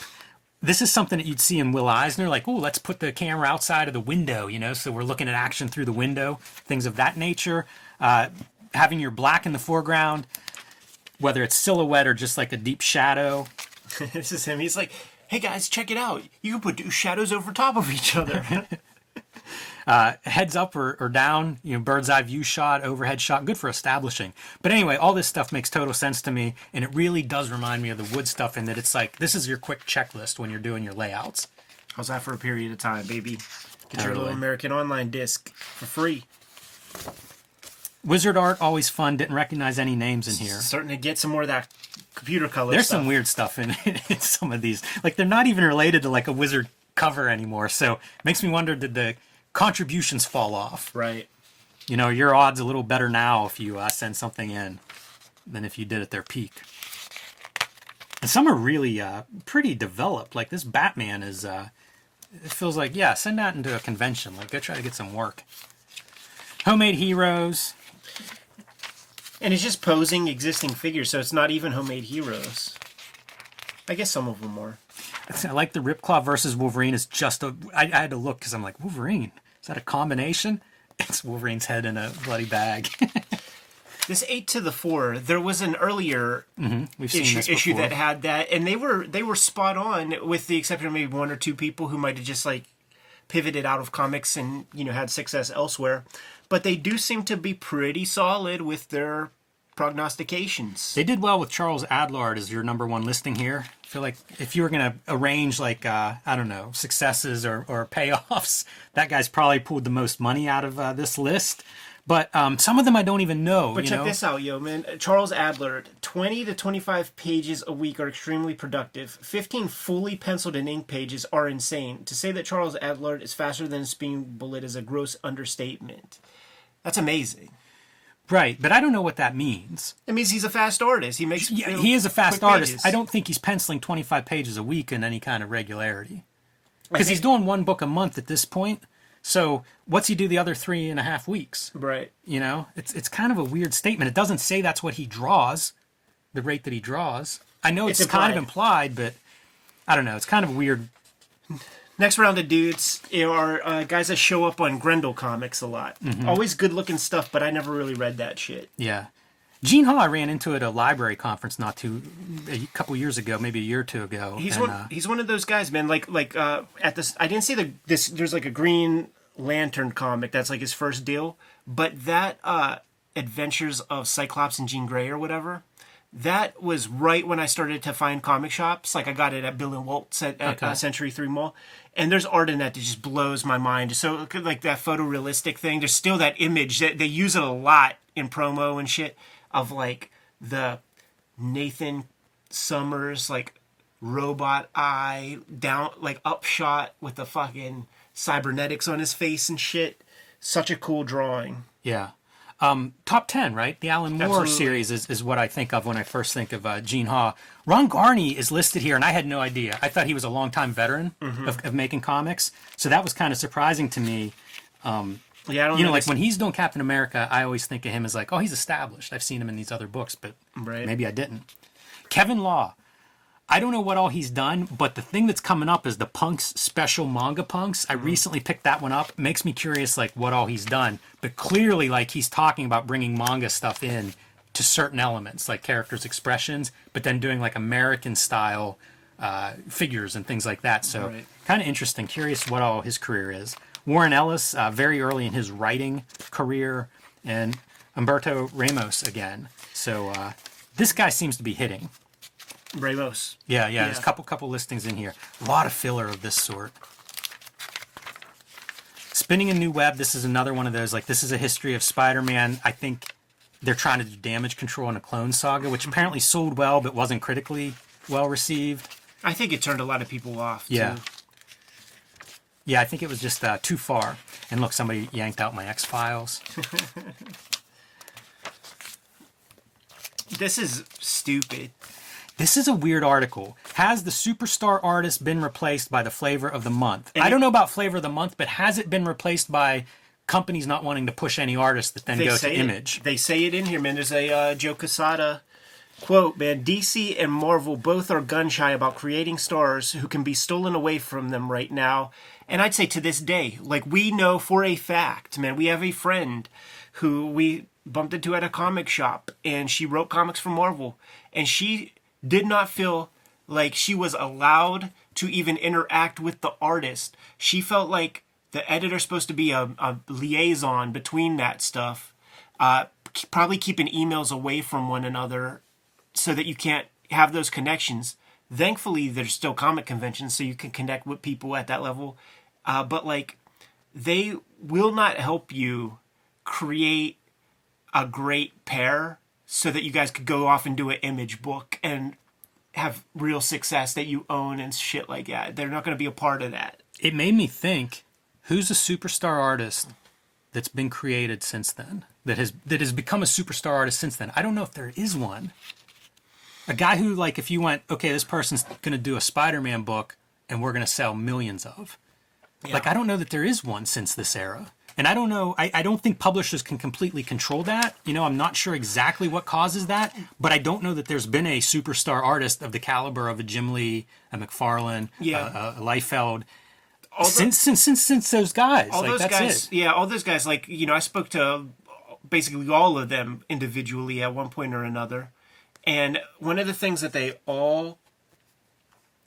This is something that you'd see in Will Eisner, like, oh, let's put the camera outside of the window, you know, so we're looking at action through the window, things of that nature. Uh, having your black in the foreground, whether it's silhouette or just like a deep shadow, this is him. He's like, hey guys, check it out. You can put two shadows over top of each other. Uh, heads up or, or down, you know, bird's eye view shot, overhead shot, good for establishing. But anyway, all this stuff makes total sense to me, and it really does remind me of the wood stuff in that it's like this is your quick checklist when you're doing your layouts. How's that for a period of time, baby? Get your little American Online disc for free. Wizard art always fun. Didn't recognize any names in here. Starting to get some more of that computer color. There's stuff. some weird stuff in, in some of these. Like they're not even related to like a wizard cover anymore. So makes me wonder did the contributions fall off? right. You know, your odds a little better now if you uh, send something in than if you did at their peak. And some are really uh, pretty developed. Like this Batman is. Uh, it feels like yeah, send that into a convention. Like go try to get some work. Homemade heroes. And it's just posing existing figures, so it's not even homemade heroes. I guess some of them are. I like the Ripclaw versus Wolverine is just a. I, I had to look because I'm like Wolverine. Is that a combination? It's Wolverine's head in a bloody bag. This eight to the four. There was an earlier mm-hmm. We've seen issue, issue that had that, and they were they were spot on, with the exception of maybe one or two people who might have just like pivoted out of comics and you know had success elsewhere. But they do seem to be pretty solid with their prognostications. They did well with Charles Adlard as your number one listing here. I feel like if you were going to arrange like uh, I don't know successes or, or payoffs, that guy's probably pulled the most money out of uh, this list. But um, some of them I don't even know. But check know? this out, yo, man. Charles Adlard, 20 to 25 pages a week are extremely productive. 15 fully penciled and ink pages are insane. To say that Charles Adlard is faster than a speeding bullet is a gross understatement. That's amazing. right? But I don't know what that means. It means he's a fast artist. He makes Yeah, he is a fast artist. pages. I don't think he's penciling 25 pages a week in any kind of regularity. Because he's doing one book a month at this point. So what's he do the other three and a half weeks? Right. You know, it's it's kind of a weird statement. It doesn't say that's what he draws, the rate that he draws. I know it's, It's kind of implied. but I don't know. It's kind of weird. Next round of dudes are uh, guys that show up on Grendel comics a lot. Mm-hmm. Always good looking stuff, but I never really read that shit. Yeah. Gene Ha, I ran into at a library conference not too a couple years ago, maybe a year or two ago. He's and, one. uh, he's one of those guys, man. Like like uh, at this, I didn't see the this. There's like a Green Lantern comic that's like his first deal, but that uh, Adventures of Cyclops and Jean Grey or whatever. That was right when I started to find comic shops. Like I got it at Bill and Walt's at, at Okay. uh, Century Three Mall, and there's art in that that just blows my mind. So like that photorealistic thing. There's still that image that they use it a lot in promo and shit of like the Nathan Summers like robot eye down like upshot with the fucking cybernetics on his face and shit. Such a cool drawing. Yeah. Um, top 10, right? The Alan Moore Absolutely. series is, is what I think of when I first think of uh, Gene Ha. Ron Garney is listed here, and I had no idea. I thought he was a longtime veteran Mm-hmm. of, of making comics. So that was kind of surprising to me. Yeah, I don't know. You know, like when he's doing Captain America, I always think of him as like, oh, he's established. I've seen him in these other books, but Right. maybe I didn't. Kevin Lau. I don't know what all he's done, but the thing that's coming up is the Punks special manga Punks. I recently picked that one up. Makes me curious, like what all he's done. But clearly, like he's talking about bringing manga stuff in to certain elements, like characters' expressions, but then doing like American style uh, figures and things like that. So Right. kind of interesting. Curious what all his career is. Warren Ellis, uh, very early in his writing career, and Humberto Ramos again. So uh, this guy seems to be hitting. Ramos. Yeah, yeah, There's a Yeah. couple couple listings in here. A lot of filler of this sort. Spinning a new web. This is another one of those. Like this is a history of Spider-Man. I think they're trying to do damage control in a Clone Saga, which apparently sold well but wasn't critically well received. I think it turned a lot of people off. Yeah. Too. Yeah, I think it was just uh, too far. And look, somebody yanked out my X Files. This is stupid. This is a weird article. Has the superstar artist been replaced by the flavor of the month? And I don't know about flavor of the month, but has it been replaced by companies not wanting to push any artists that then go to say Image? They say it in here, man. There's a uh, Joe Quesada quote, man. DC and Marvel both are gun shy about creating stars who can be stolen away from them right now. And I'd say to this day, like we know for a fact, man, we have a friend who we bumped into at a comic shop, and she wrote comics for Marvel, and she did not feel like she was allowed to even interact with the artist. She felt like the editor's supposed to be a, a liaison between that stuff, uh, probably keeping emails away from one another so that you can't have those connections. Thankfully, there's still comic conventions, so you can connect with people at that level. Uh, but like, they will not help you create a great pair so that you guys could go off and do an image book and have real success that you own and shit like that. They're not going to be a part of that. It made me think who's a superstar artist that's been created since then that has that has become a superstar artist since then. I don't know if there is one. A guy who like if you went, okay, this person's going to do a Spider-Man book and we're going to sell millions of. Yeah. Like I don't know that there is one since this era. And I don't know, I, I don't think publishers can completely control that. You know, I'm not sure exactly what causes that, but I don't know that there's been a superstar artist of the caliber of a Jim Lee, a McFarlane, Yeah. a, a Liefeld, All the- since, since since since those guys. all like those that's guys, it. yeah, all those guys. Like you know, I spoke to basically all of them individually at one point or another, and one of the things that they all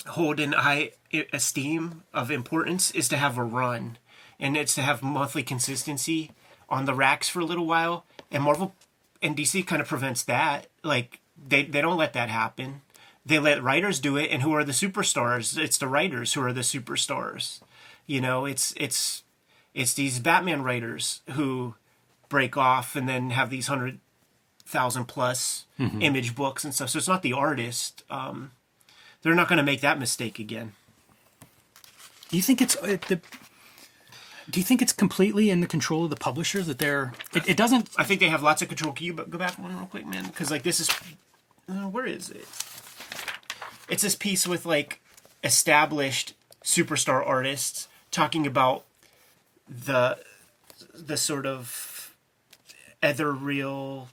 hold in high esteem of importance is to have a run, and it's to have monthly consistency on the racks for a little while. And Marvel and DC kind of prevents that. Like they they don't let that happen. They let writers do it, and who are the superstars? It's the writers who are the superstars. You know, it's it's it's these Batman writers who break off and then have these hundred thousand plus image books and stuff. So it's not the artist. Um, they're not going to make that mistake again. Do you think it's it, the? Do you think it's completely in the control of the publishers that they're? It, it doesn't. I think they have lots of control. Can you go back one real quick, man? Because like this is, uh, where is it? It's this piece with like established superstar artists talking about the the sort of ethereal,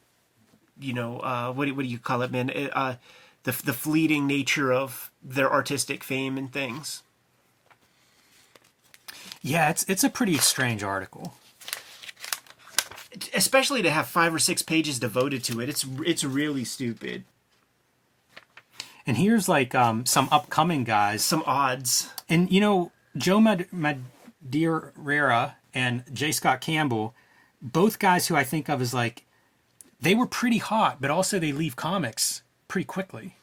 you know, uh, what do- what do you call it, man? Uh, the the fleeting nature of their artistic fame and things. Yeah, it's it's a pretty strange article. Especially to have five or six pages devoted to it. It's it's really stupid. And here's like um, some upcoming guys. Some odds. And you know, Joe Mad- Madureira and J. Scott Campbell, both guys who I think of as like, they were pretty hot, but also they leave comics pretty quickly.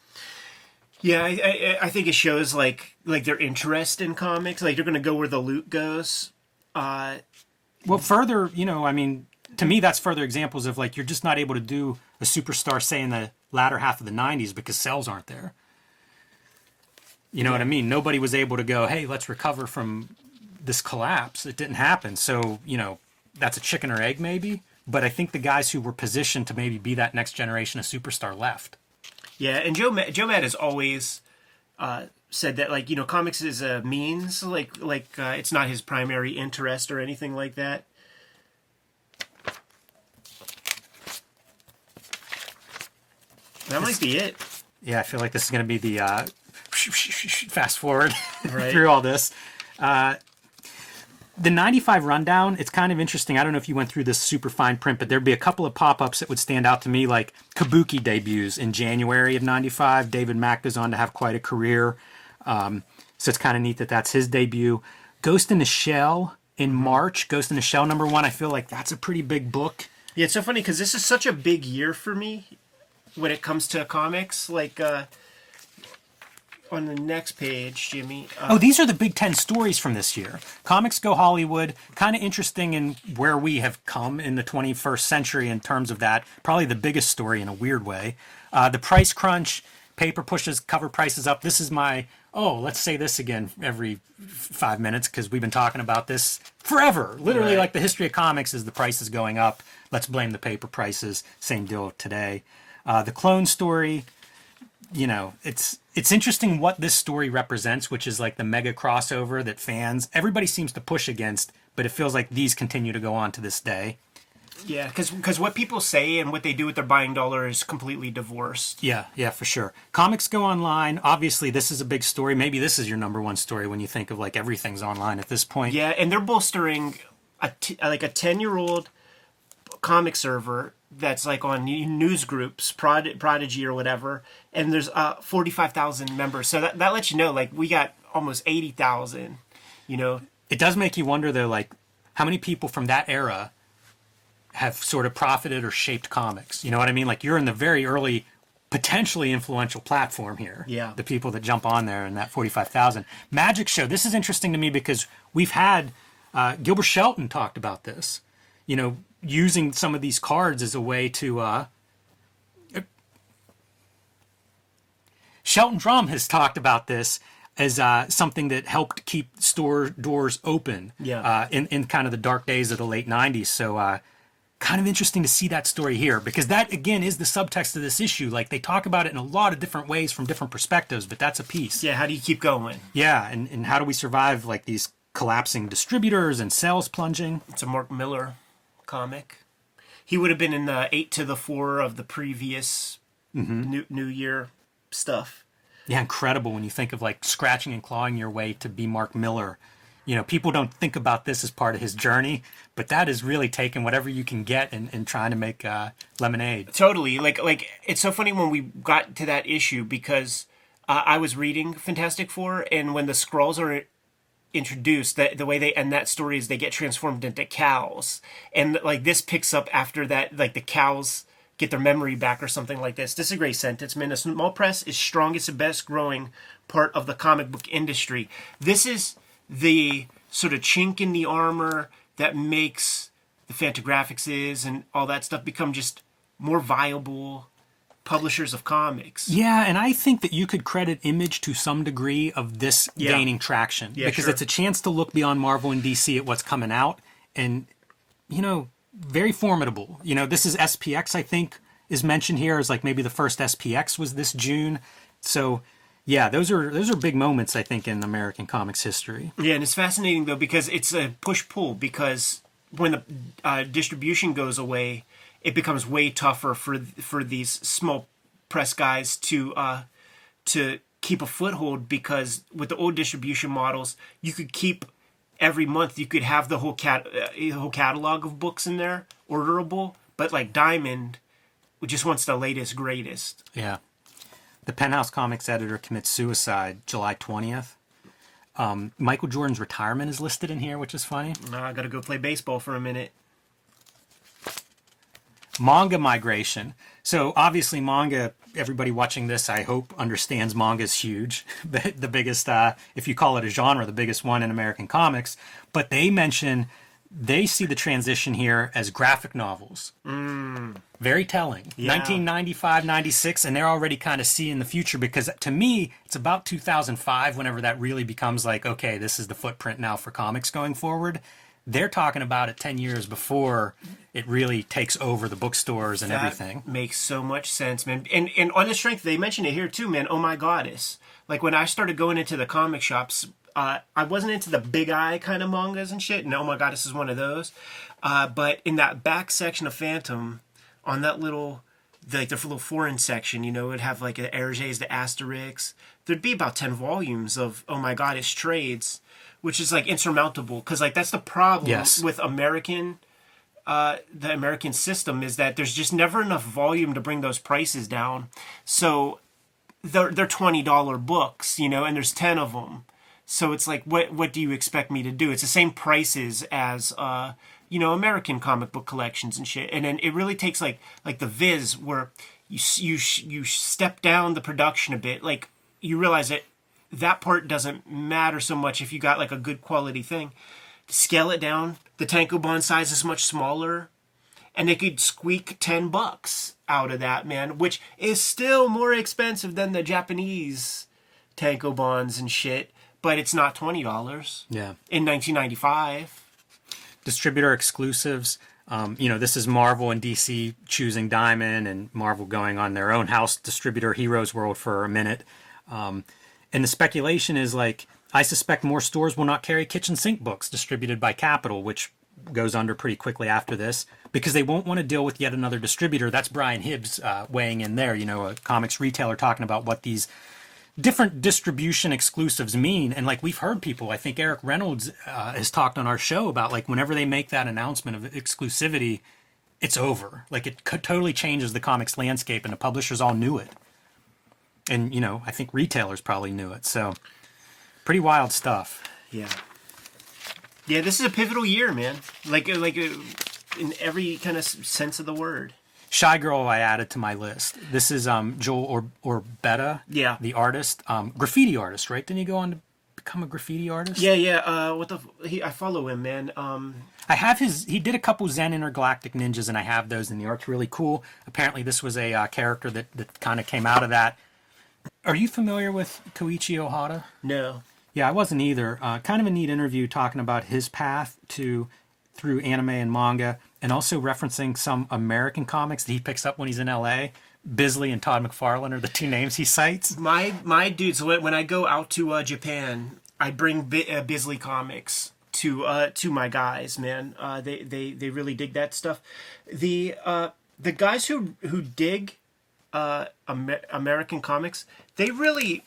Yeah, I, I, I think it shows like like their interest in comics. Like they're gonna go where the loot goes. Uh, Well, further, you know, I mean, to me, that's further examples of like you're just not able to do a superstar, say, in the latter half of the '90s because sales aren't there. You know what I mean? Nobody was able to go, hey, let's recover from this collapse. It didn't happen. So, you know, that's a chicken or egg, maybe. But I think the guys who were positioned to maybe be that next generation of superstar left. yeah, and Joe Ma- Joe Mad has always uh, said that like you know comics is a means, like like uh, it's not his primary interest or anything like that. That might be it. Yeah, I feel like this is going to be the uh, fast forward Right. through all this. Uh, the 95 rundown, it's kind of interesting. I don't know if you went through this super fine print, but there'd be a couple of pop ups that would stand out to me, like Kabuki debuts in January of 95. David Mack goes on to have quite a career. Um, so it's kind of neat that that's his debut. Ghost in the Shell in March, Ghost in the Shell number one. I feel like that's a pretty big book. Yeah, it's so funny because this is such a big year for me when it comes to comics. Like uh, on the next page, Jimmy. Uh, Oh, these are the Big Ten stories from this year. Comics Go Hollywood, kind of interesting in where we have come in the 21st century in terms of that. Probably the biggest story in a weird way. Uh, the price crunch, paper pushes cover prices up. This is my, oh, let's say this again every five minutes because we've been talking about this forever. Literally, Right. like the history of comics is the prices going up. Let's blame the paper prices. Same deal today. Uh, the clone story, you know, it's it's interesting what this story represents, which is like the mega crossover that fans everybody seems to push against, but it feels like these continue to go on to this day. yeah, because because what people say and what they do with their buying dollar is completely divorced. Yeah, yeah, for sure. Comics go online. Obviously, this is a big story. Maybe this is your number one story when you think of like everything's online at this point. Yeah, and they're bolstering a t- like a ten year old comic server that's like on news groups, Prod, Prodigy or whatever, and there's uh, 45,000 members. So that, that lets you know, like, we got almost 80,000, you know. It does make you wonder, though, like, how many people from that era have sort of profited or shaped comics? You know what I mean? Like, you're in the very early, potentially influential platform here. Yeah. The people that jump on there in that 45,000. Magic Show, this is interesting to me because we've had uh, Gilbert Shelton talked about this. You know, using some of these cards as a way to uh, Shelton Drum has talked about this as uh, something that helped keep store doors open Yeah. uh, in, in kind of the dark days of the late 90s. So, uh, kind of interesting to see that story here because that, again, is the subtext of this issue. Like, they talk about it in a lot of different ways from different perspectives, but that's a piece. Yeah, how do you keep going? Yeah, and, and how do we survive, like, these collapsing distributors and sales plunging? It's a Mark Millar comic. He would have been in the 8 to the 4 of the previous new, new Year stuff. Yeah, incredible when you think of like scratching and clawing your way to be Mark Millar. You know, people don't think about this as part of his journey, but that is really taking whatever you can get and, and trying to make uh, lemonade. Totally. Like like it's so funny when we got to that issue because uh, I was reading Fantastic Four, and when the scrolls are introduced, that the way they end that story is they get transformed into cows, and like this picks up after that, like the cows get their memory back or something like this. This is a great sentence, man. A small press is strongest and best growing part of the comic book industry. This is the sort of chink in the armor that makes the Fantagraphics is and all that stuff become just more viable publishers of comics. Yeah, and I think that you could credit Image to some degree of this Yeah. gaining traction Yeah, because sure. it's a chance to look beyond Marvel and DC at what's coming out, and you know, very formidable. You know, this is SPX. I think is mentioned here as like maybe the first SPX was this June. So, yeah, those are those are big moments I think in American comics history. Yeah, and it's fascinating though because it's a push pull because when the uh, distribution goes away, it becomes way tougher for for these small press guys to uh, to keep a foothold because with the old distribution models, you could keep every month you could have the whole cat uh, whole catalog of books in there orderable, but like Diamond just wants the latest greatest. Yeah. The Penthouse Comics editor commits suicide July 20th. Um, Michael Jordan's retirement is listed in here, which is funny. Now I got to go play baseball for a minute. Manga migration. So obviously, manga. Everybody watching this, I hope, understands manga is huge. the, the biggest, uh, if you call it a genre, the biggest one in American comics. But they mention they see the transition here as graphic novels. Very telling. 1995, 96, and they're already kind of seeing the future because to me, it's about 2005 whenever that really becomes like, okay, this is the footprint now for comics going forward. They're talking about it 10 years before it really takes over the bookstores and That everything. makes so much sense, man. And and on the strength, they mentioned it here too, man. Oh my goddess! Like when I started going into the comic shops, uh, I wasn't into the big eye kind of mangas and shit. And oh my goddess is one of those. Uh, but in that back section of Phantom, on that little like the little foreign section, you know, it'd have like the Hergés, the Asterix. There'd be about ten volumes of oh my God, it's trades, which is like insurmountable because like that's the problem Yes. with American uh, the American system is that there's just never enough volume to bring those prices down. So they're they're twenty dollar books, you know, and there's ten of them. So it's like, what what do you expect me to do? It's the same prices as uh, you know American comic book collections and shit. And then it really takes like like the Viz where you you you step down the production a bit. Like you realize that that part doesn't matter so much if you got like a good quality thing. Scale it down. The tankobon size is much smaller and they could squeak 10 bucks out of that man which is still more expensive than the japanese tankobons and shit but it's not $20 Yeah. in 1995 distributor exclusives. Um, you know, this is Marvel and DC choosing Diamond, and Marvel going on their own house distributor, Heroes World, for a minute. Um, and the speculation is like, I suspect more stores will not carry kitchen sink books distributed by Capital, which goes under pretty quickly after this, because they won't want to deal with yet another distributor. That's Brian Hibbs uh, weighing in there, you know, a comics retailer talking about what these different distribution exclusives mean and like we've heard people i think eric reynolds uh, has talked on our show about like whenever they make that announcement of exclusivity it's over. Like it totally changes the comics landscape, and the publishers all knew it. And you know, I think retailers probably knew it. So, pretty wild stuff. Yeah. Yeah, this is a pivotal year, man. Like uh, like uh, in every kind of sense of the word. Shy Girl, I added to my list. This is um, Joel or or Betta, Yeah. the artist, um, graffiti artist, right? Didn't he go on to become a graffiti artist? Yeah, yeah. Uh, what the? f- He, I follow him, man. Um, I have his. He did a couple Zen Intergalactic Ninjas, and I have those, and the art's really cool. Apparently, this was a uh, character that that kind of came out of that. Are you familiar with Koichi Ohata? no. Yeah, I wasn't either. Uh, kind of a neat interview talking about his path to through anime and manga, and also referencing some American comics that he picks up when he's in LA. Bisley and Todd McFarlane are the two names he cites. My my dudes. When, I go out to uh, Japan, I bring Bi- uh, Bisley comics to uh, to my guys. Man, uh, they they they really dig that stuff. The uh, the guys who who dig uh, Amer- American comics, they really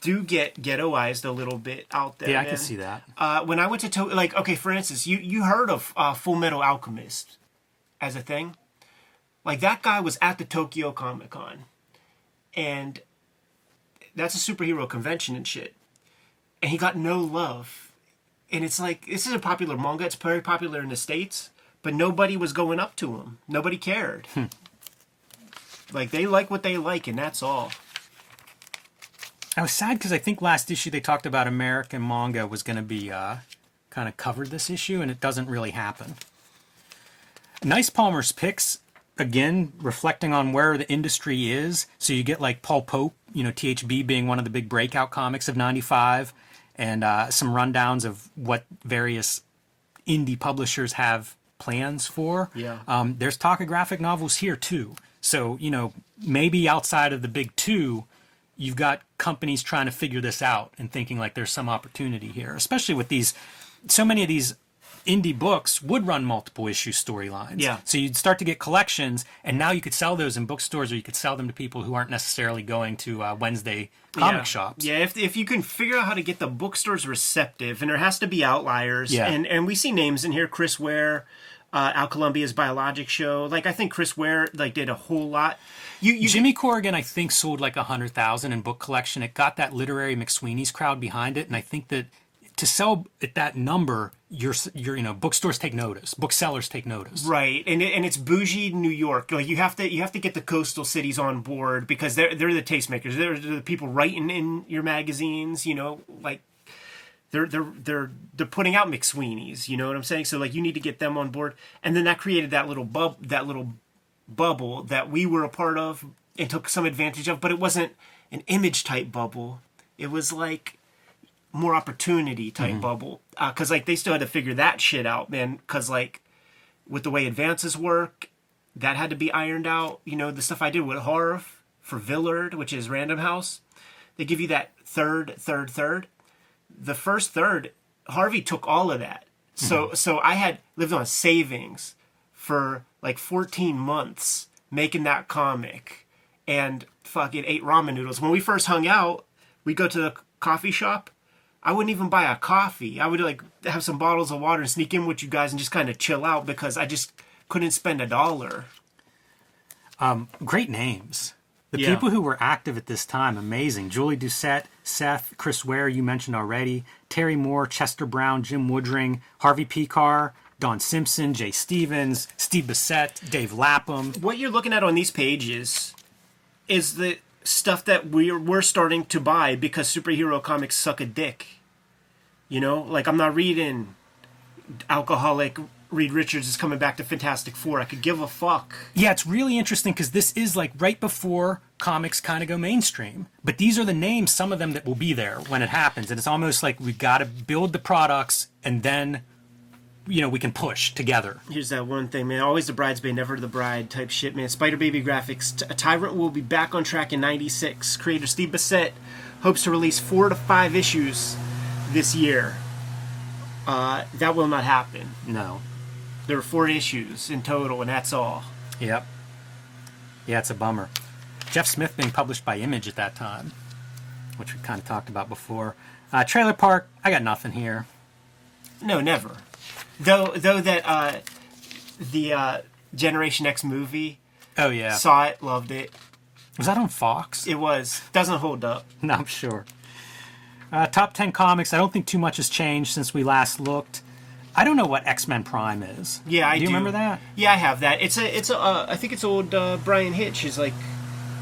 do get ghettoized a little bit out there. Yeah, I can see that. Uh, when I went to to- like okay, for instance, you you heard of uh, Full Metal Alchemist as a thing? Like that guy was at the Tokyo Comic Con, and that's a superhero convention and shit, and he got no love, and it's like this is a popular manga. It's very popular in the states, but nobody was going up to him. Nobody cared. like they like what they like, and that's all. I was sad because I think last issue they talked about American manga was going to be uh, kind of covered this issue, and it doesn't really happen. Nice Palmer's picks again, reflecting on where the industry is. So you get like Paul Pope, you know, THB being one of the big breakout comics of '95, and uh, some rundowns of what various indie publishers have plans for. Yeah. Um, there's talk of graphic novels here too. So you know, maybe outside of the big two, you've got companies trying to figure this out and thinking like there's some opportunity here, especially with these. So many of these indie books would run multiple issue storylines. Yeah. So you'd start to get collections, and now you could sell those in bookstores, or you could sell them to people who aren't necessarily going to uh, Wednesday comic yeah. shops. Yeah, if, if you can figure out how to get the bookstores receptive, and there has to be outliers. Yeah. And and we see names in here: Chris Ware, uh, Al Columbia's Biologic Show. Like I think Chris Ware like did a whole lot. You you Jimmy Corrigan, I think, sold like a hundred thousand in book collection. It got that literary McSweeney's crowd behind it, and I think that to sell at that number, your your you know bookstores take notice, booksellers take notice. Right, and and it's bougie New York. Like you have to you have to get the coastal cities on board because they're they're the tastemakers. They're, they're the people writing in your magazines. You know, like they're they're they're they're putting out McSweeney's. You know what I'm saying? So like you need to get them on board, and then that created that little bub that little bubble that we were a part of and took some advantage of. But it wasn't an image type bubble. It was like more opportunity type mm-hmm. bubble uh, because like they still had to figure that shit out, man. Because like with the way advances work, that had to be ironed out. You know, the stuff I did with Harv for Villard, which is Random House, they give you that third, third, third. The first third, Harvey took all of that. So so I had lived on savings for like 14 months making that comic and fucking ate ramen noodles. When we first hung out, we go to the coffee shop. I wouldn't even buy a coffee. I would like have some bottles of water and sneak in with you guys and just kind of chill out because I just couldn't spend a dollar. Um, Great names. The Yeah. people who were active at this time, amazing. Julie Doucet, Seth, Chris Ware, you mentioned already, Terry Moore, Chester Brown, Jim Woodring, Harvey Pekar, Don Simpson, Jay Stephens, Steve Bissette, Dave Lapham. What you're looking at on these pages is the stuff that we're we're starting to buy because superhero comics suck a dick. You know, like I'm not reading alcoholic Reed Richards is coming back to Fantastic Four. I could give a fuck. Yeah, it's really interesting because this is like right before comics kind of go mainstream. But these are the names, some of them that will be there when it happens. And it's almost like we've got to build the products and then, you know, we can push together. Here's that one thing, man. Always the bridesmaid, never the bride type shit, man. Spider Baby Graphics. T- Tyrant will be back on track in 96. Creator Steve Bissette hopes to release four to five issues this year. Uh, that will not happen. No. There are four issues in total, and that's all. Yep. Yeah, it's a bummer. Jeff Smith being published by Image at that time, which we kind of talked about before. Uh, Trailer Park, I got nothing here. No, never. Though, though that uh, the uh, Generation X movie. Oh yeah. Saw it, loved it. Was that on Fox? It was doesn't hold up. No, I'm sure. Uh, top 10 comics. I don't think too much has changed since we last looked. I don't know what X Men Prime is. Yeah, I do. do. remember that? Yeah, I have that. It's a, it's a. Uh, I think it's old uh, Bryan Hitch is like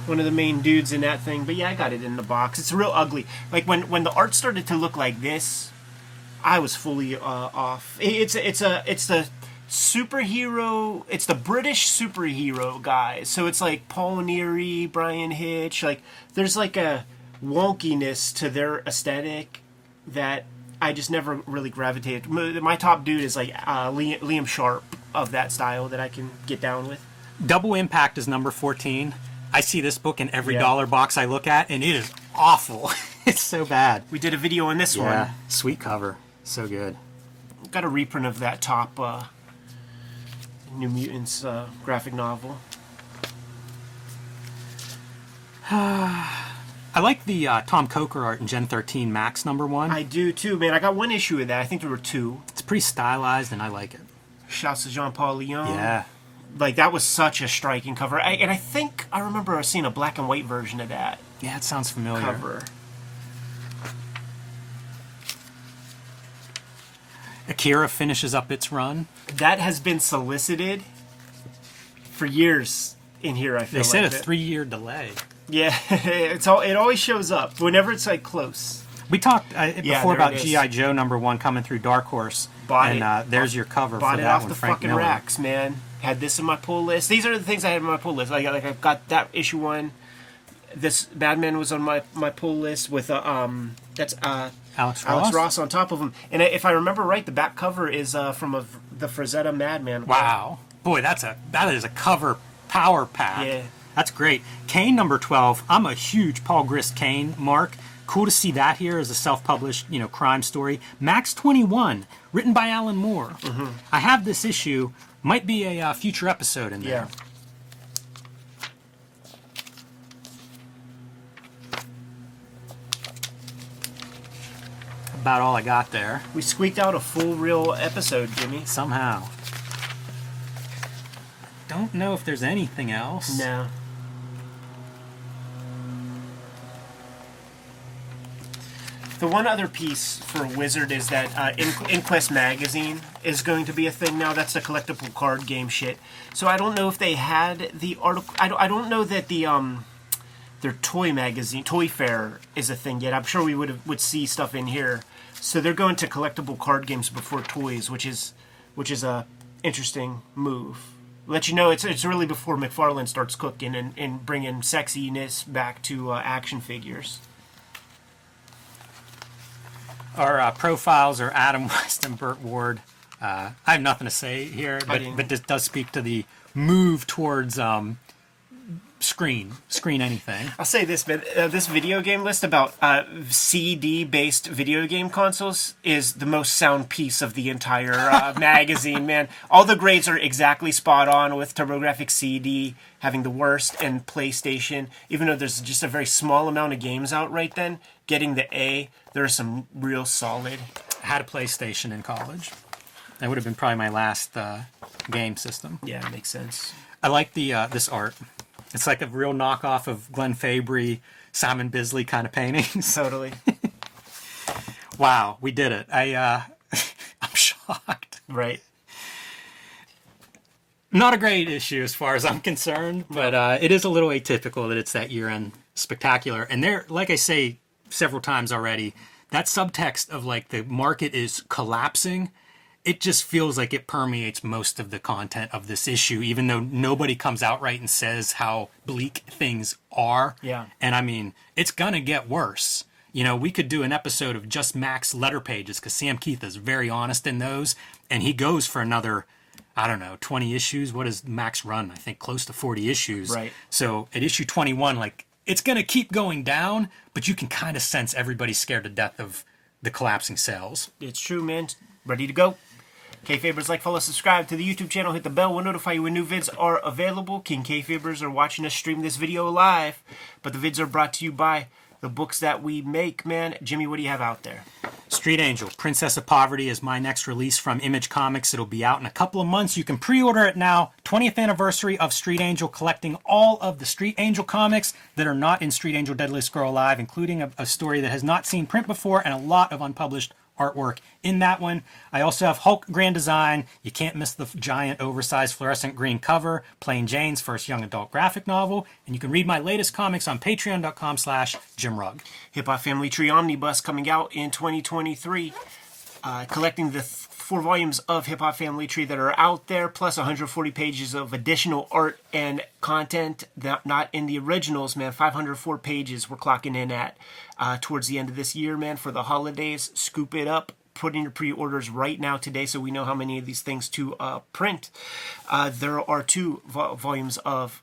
one of the main dudes in that thing. But yeah, I got it in the box. It's real ugly. Like when when the art started to look like this, I was fully uh, off. It- It's it's a it's the superhero. It's the British superhero guys. So it's like Paul Neary, Bryan Hitch. Like there's like a wonkiness to their aesthetic that I just never really gravitated. My my top dude is like uh, Liam, Liam Sharp of that style that I can get down with. Double Impact is number 14. I see this book in every Yeah. dollar box I look at, and it is awful. it's so bad. We did a video on this one. Yeah, sweet cover. So good. Got a reprint of that top uh, New Mutants uh, graphic novel. I like the uh, Tom Coker art in Gen 13 Max number one. I do too, man. I got one issue of that. I think there were two. it's pretty stylized, and I like it. Shouts to Jean Paul Leon. Yeah. Like that was such a striking cover. I, and I think I remember seeing a black and white version of that Yeah, it sounds familiar. cover. Akira finishes up its run. That has been solicited for years in here. I feel They said a three year delay. Yeah, it's all. It always shows up whenever it's like close. We talked uh, Yeah, before about. G.I. Joe number one coming through Dark Horse. Bought and it. Uh, there's your cover Bought for it that off one, the Frank fucking Miller. racks, man. Had this in my pull list. These are the things I had in my pull list. Like, like I've got that issue one. This Batman was on my my pull list with uh, um that's uh Alex Ross. Alex Ross on top of him. And if I remember right, the back cover is uh, from a, the Frazetta Madman. Wow, boy, that's a that is a cover power pack. Yeah. That's great. Kane number twelve. I'm a huge Paul Grist Kane mark. Cool to see that here as a self-published, you know, crime story. Max 21, written by Alan Moore. Mm-hmm. I have this issue. Might be a uh, future episode in there. Yeah. About all I got there. We squeaked out a full real episode, Jimmy. Somehow. Don't know if there's anything else. No. The one other piece for Wizard is that uh, In- Inquest magazine is going to be a thing now. That's the collectible card game shit. So I don't know if they had the article. I don't, I don't know that the um their toy magazine, Toy Fair, is a thing yet. I'm sure we would would see stuff in here. So they're going to collectible card games before toys, which is which is a interesting move. Let you know it's it's really before McFarlane starts cooking and, and bringing sexiness back to uh, action figures. Our uh, profiles are Adam West and Burt Ward. Uh, I have nothing to say here, but, didn't- but this does speak to the move towards um, screen, screen anything. I'll say this, man. Uh, this video game list about uh, CD-based video game consoles is the most sound piece of the entire uh, magazine, man. All the grades are exactly spot on, with TurboGrafx CD having the worst, and PlayStation, even though there's just a very small amount of games out right then, getting the A. There are some real solid. I had a PlayStation in college. That would have been probably my last uh, game system. Yeah, it makes sense. I like the uh, this art. It's like a real knockoff of Glenn Fabry, Simon Bisley kind of paintings. Totally. wow, we did it. I uh, I'm shocked. right. Not a great issue as far as I'm concerned, but uh, it is a little atypical that it's that year-end spectacular. And there, like I say several times already, that subtext of like the market is collapsing. It just feels like it permeates most of the content of this issue, even though nobody comes out right and says how bleak things are. Yeah. And I mean, it's gonna get worse. You know, we could do an episode of just Max letter pages because Sam Kieth is very honest in those, and he goes for another, I don't know, 20 issues. What does Max run? I think close to 40 issues. Right. So at issue 21, like, it's going to keep going down, but you can kind of sense everybody's scared to death of the collapsing sales. It's true, man. Ready to go. Kayfabers, like, follow, subscribe to the YouTube channel, hit the bell, we'll notify you when new vids are available. King Kayfabers are watching us stream this video live, but the vids are brought to you by the books that we make, man. Jimmy, what do you have out there? Street Angel, Princess of Poverty is my next release from Image Comics. It'll be out in a couple of months. You can pre order it now. 20th anniversary of Street Angel, collecting all of the Street Angel comics that are not in Street Angel Deadliest Girl Alive, including a, a story that has not seen print before and a lot of unpublished artwork in that one. I also have Hulk Grand Design. You can't miss the giant, oversized fluorescent green cover. Plain Jane's first young adult graphic novel. And you can read my latest comics on patreon.com slash jimrugg. Hip Hop Family Tree Omnibus coming out in 2023. Uh, collecting the th- four volumes of Hip Hop Family Tree that are out there, plus 140 pages of additional art and content that not in the originals, man. 504 pages we're clocking in at uh, towards the end of this year, man. For the holidays, scoop it up. Put in your pre-orders right now today, so we know how many of these things to uh, print. Uh, there are two vo- volumes of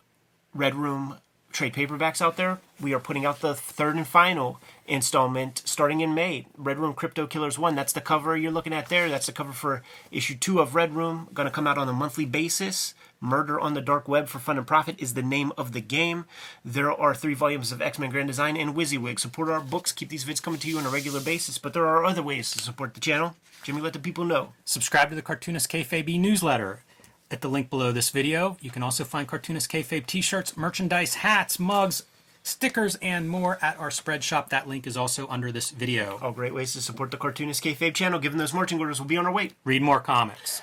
Red Room trade paperbacks out there. We are putting out the third and final installment starting in May. Red Room Crypto Killers 1. That's the cover you're looking at there. That's the cover for issue 2 of Red Room. Going to come out on a monthly basis. Murder on the Dark Web for Fun and Profit is the name of the game. There are three volumes of X Men Grand Design and Wizzywig. Support our books. Keep these vids coming to you on a regular basis. But there are other ways to support the channel. Jimmy, let the people know. Subscribe to the Cartoonist Kayfabe newsletter at the link below this video. You can also find Cartoonist Kayfabe t-shirts, merchandise, hats, mugs, stickers, and more at our spread shop. That link is also under this video. All great ways to support the Cartoonist Kayfabe channel. Given those marching orders, we'll be on our way. Read more comics.